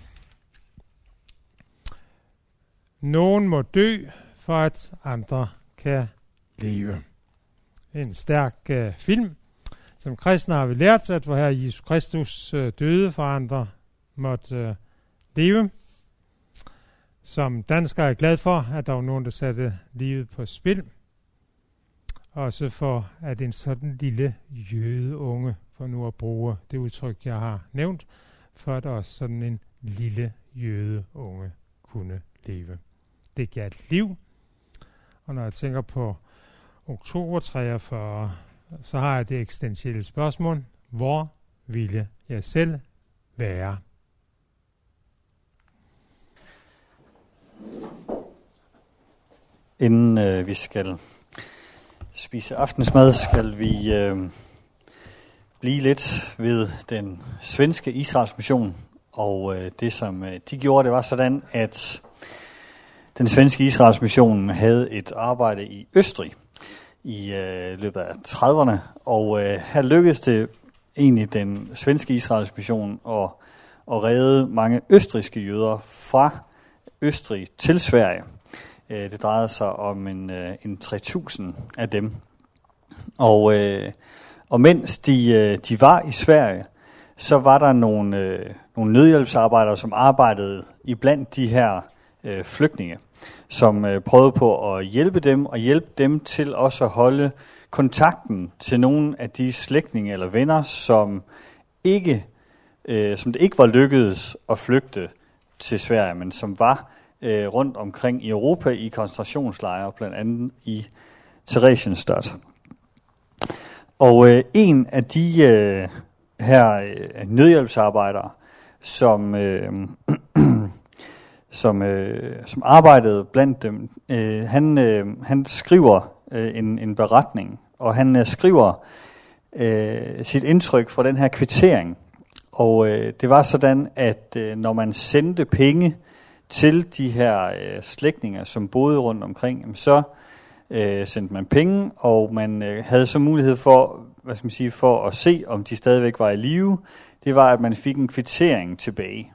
S3: nogen må dø, for at andre kan leve. En stærk uh, film. Som kristne har vi lært, at hvor her Jesus Kristus uh, døde, for andre måtte uh, leve. Som dansker er jeg glad for, at der var nogen, der satte livet på spil. Også for, at en sådan lille jødeunge, for nu at bruge det udtryk, jeg har nævnt, for at også sådan en lille jøde unge kunne leve. Det gav et liv, Og når jeg tænker på oktober 43, så har jeg det eksistentielle spørgsmål. Hvor ville jeg selv være?
S1: Inden øh, vi skal spise aftensmad, skal vi øh, blive lidt ved den svenske Israels mission. Og øh, det, som øh, de gjorde, det var sådan, at den svenske Israels mission havde et arbejde i Østrig i øh, løbet af 30'erne. Og øh, her lykkedes det egentlig den svenske Israels mission at, at redde mange østrigske jøder fra Østrig til Sverige. Øh, det drejede sig om en, øh, en 3.000 af dem. Og, øh, og mens de, øh, de var i Sverige, så var der nogle, øh, nogle nødhjælpsarbejdere, som arbejdede iblandt de her øh, flygtninge, som øh, prøvede på at hjælpe dem, og hjælpe dem til også at holde kontakten til nogle af de slægtninge eller venner, som ikke, øh, som det ikke var lykkedes at flygte til Sverige, men som var øh, rundt omkring i Europa i koncentrationslejre, blandt andet i Theresienstadt. Og øh, en af de øh, her øh, nødhjælpsarbejdere, som, øh, som, øh, som arbejdede blandt dem, øh, han, øh, han skriver øh, en, en beretning, og han øh, skriver øh, sit indtryk fra den her kvittering. Og øh, det var sådan, at øh, når man sendte penge til de her øh, slægtninger, som boede rundt omkring, så øh, øh, sendte man penge, og man øh, havde så mulighed for, hvad skal man sige, for at se, om de stadigvæk var i live. Det var, at man fik en kvittering tilbage.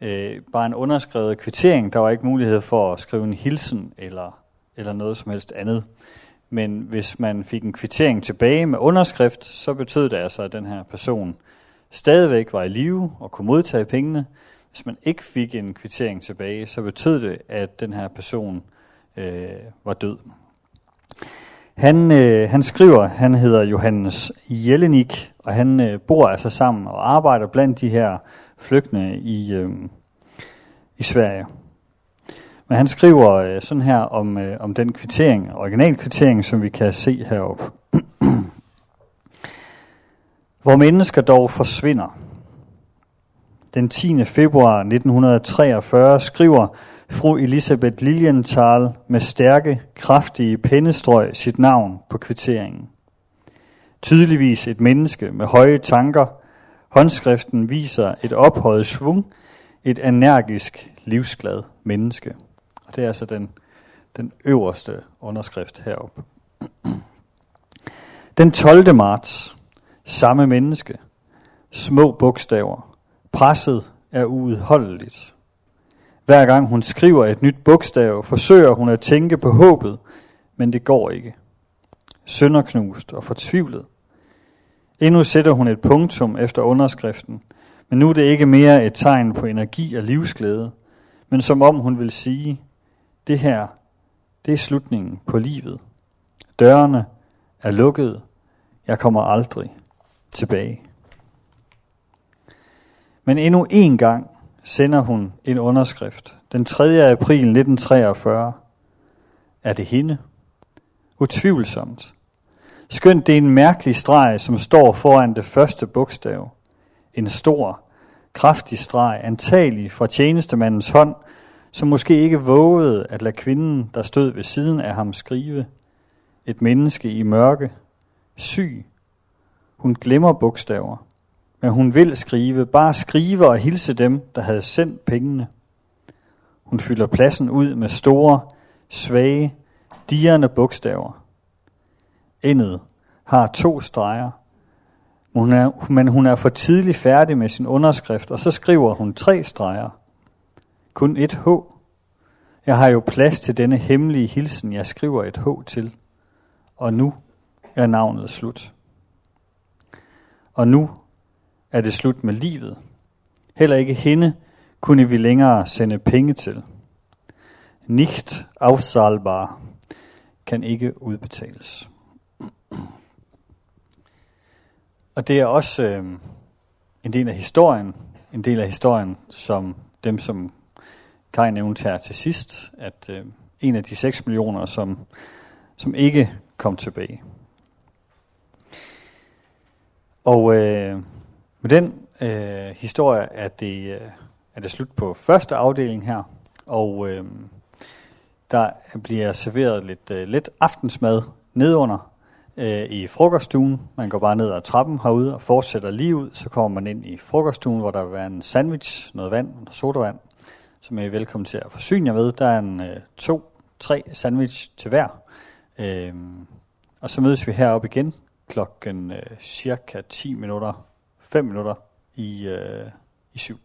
S1: Øh, bare en underskrevet kvittering. Der var ikke mulighed for at skrive en hilsen eller, eller noget som helst andet. Men hvis man fik en kvittering tilbage med underskrift, så betød det altså, at den her person stadigvæk var i live og kunne modtage pengene. Hvis man ikke fik en kvittering tilbage, så betød det, at den her person øh, Øh, var død. Han, øh, han skriver, han hedder Johannes Jelenik, og han øh, bor altså sammen og arbejder blandt de her flygtninge i, øh, i Sverige. Men han skriver øh, sådan her om, øh, om den kvittering, originalkvittering, som vi kan se heroppe. Hvor mennesker dog forsvinder. Den 10. februar 1943 skriver fru Elisabeth Lilienthal med stærke, kraftige pennestrøg sit navn på kvitteringen. Tydeligvis et menneske med høje tanker. Håndskriften viser et ophøjet svung, et energisk, livsglad menneske. Og det er altså den, den øverste underskrift heroppe. Den 12. marts, samme menneske, små bogstaver, presset er uudholdeligt. Hver gang hun skriver et nyt bogstav, forsøger hun at tænke på håbet, men det går ikke. Sønderknust og fortvivlet. Endnu sætter hun et punktum efter underskriften, men nu er det ikke mere et tegn på energi og livsglæde, men som om hun vil sige, det her, det er slutningen på livet. Dørene er lukkede. Jeg kommer aldrig tilbage. Men endnu en gang sender hun en underskrift. Den 3. april 1943. Er det hende? Utvivlsomt. Skønt det er en mærkelig streg, som står foran det første bogstav. En stor, kraftig streg, antagelig fra tjenestemandens hånd, som måske ikke vågede at lade kvinden, der stod ved siden af ham, skrive. Et menneske i mørke, syg. Hun glemmer bogstaver, men hun vil skrive, bare skrive og hilse dem, der havde sendt pengene. Hun fylder pladsen ud med store, svage, dirrende bogstaver. Endet har to streger, hun er, men hun er for tidlig færdig med sin underskrift, og så skriver hun tre streger. Kun et H. Jeg har jo plads til denne hemmelige hilsen, jeg skriver et H til. Og nu er navnet slut. Og nu er det slut med livet. Heller ikke hende kunne vi længere sende penge til. Nicht afsalbar kan ikke udbetales. Og det er også øh, en del af historien, en del af historien, som dem, som Kai nævnte her til sidst, at øh, en af de 6 millioner, som, som ikke kom tilbage. Og øh, med den øh, historie er det, øh, er det slut på første afdeling her, og øh, der bliver serveret lidt øh, lidt aftensmad nedunder øh, i frokoststuen. Man går bare ned ad trappen herude og fortsætter lige ud, så kommer man ind i frokoststuen, hvor der vil være en sandwich, noget vand og sodavand, som er velkommen til at forsyne jer med. Der er en øh, to, tre sandwich til hver. Øh, og så mødes vi heroppe igen klokken øh, cirka 10 minutter, 5 minutter i, øh, i syv.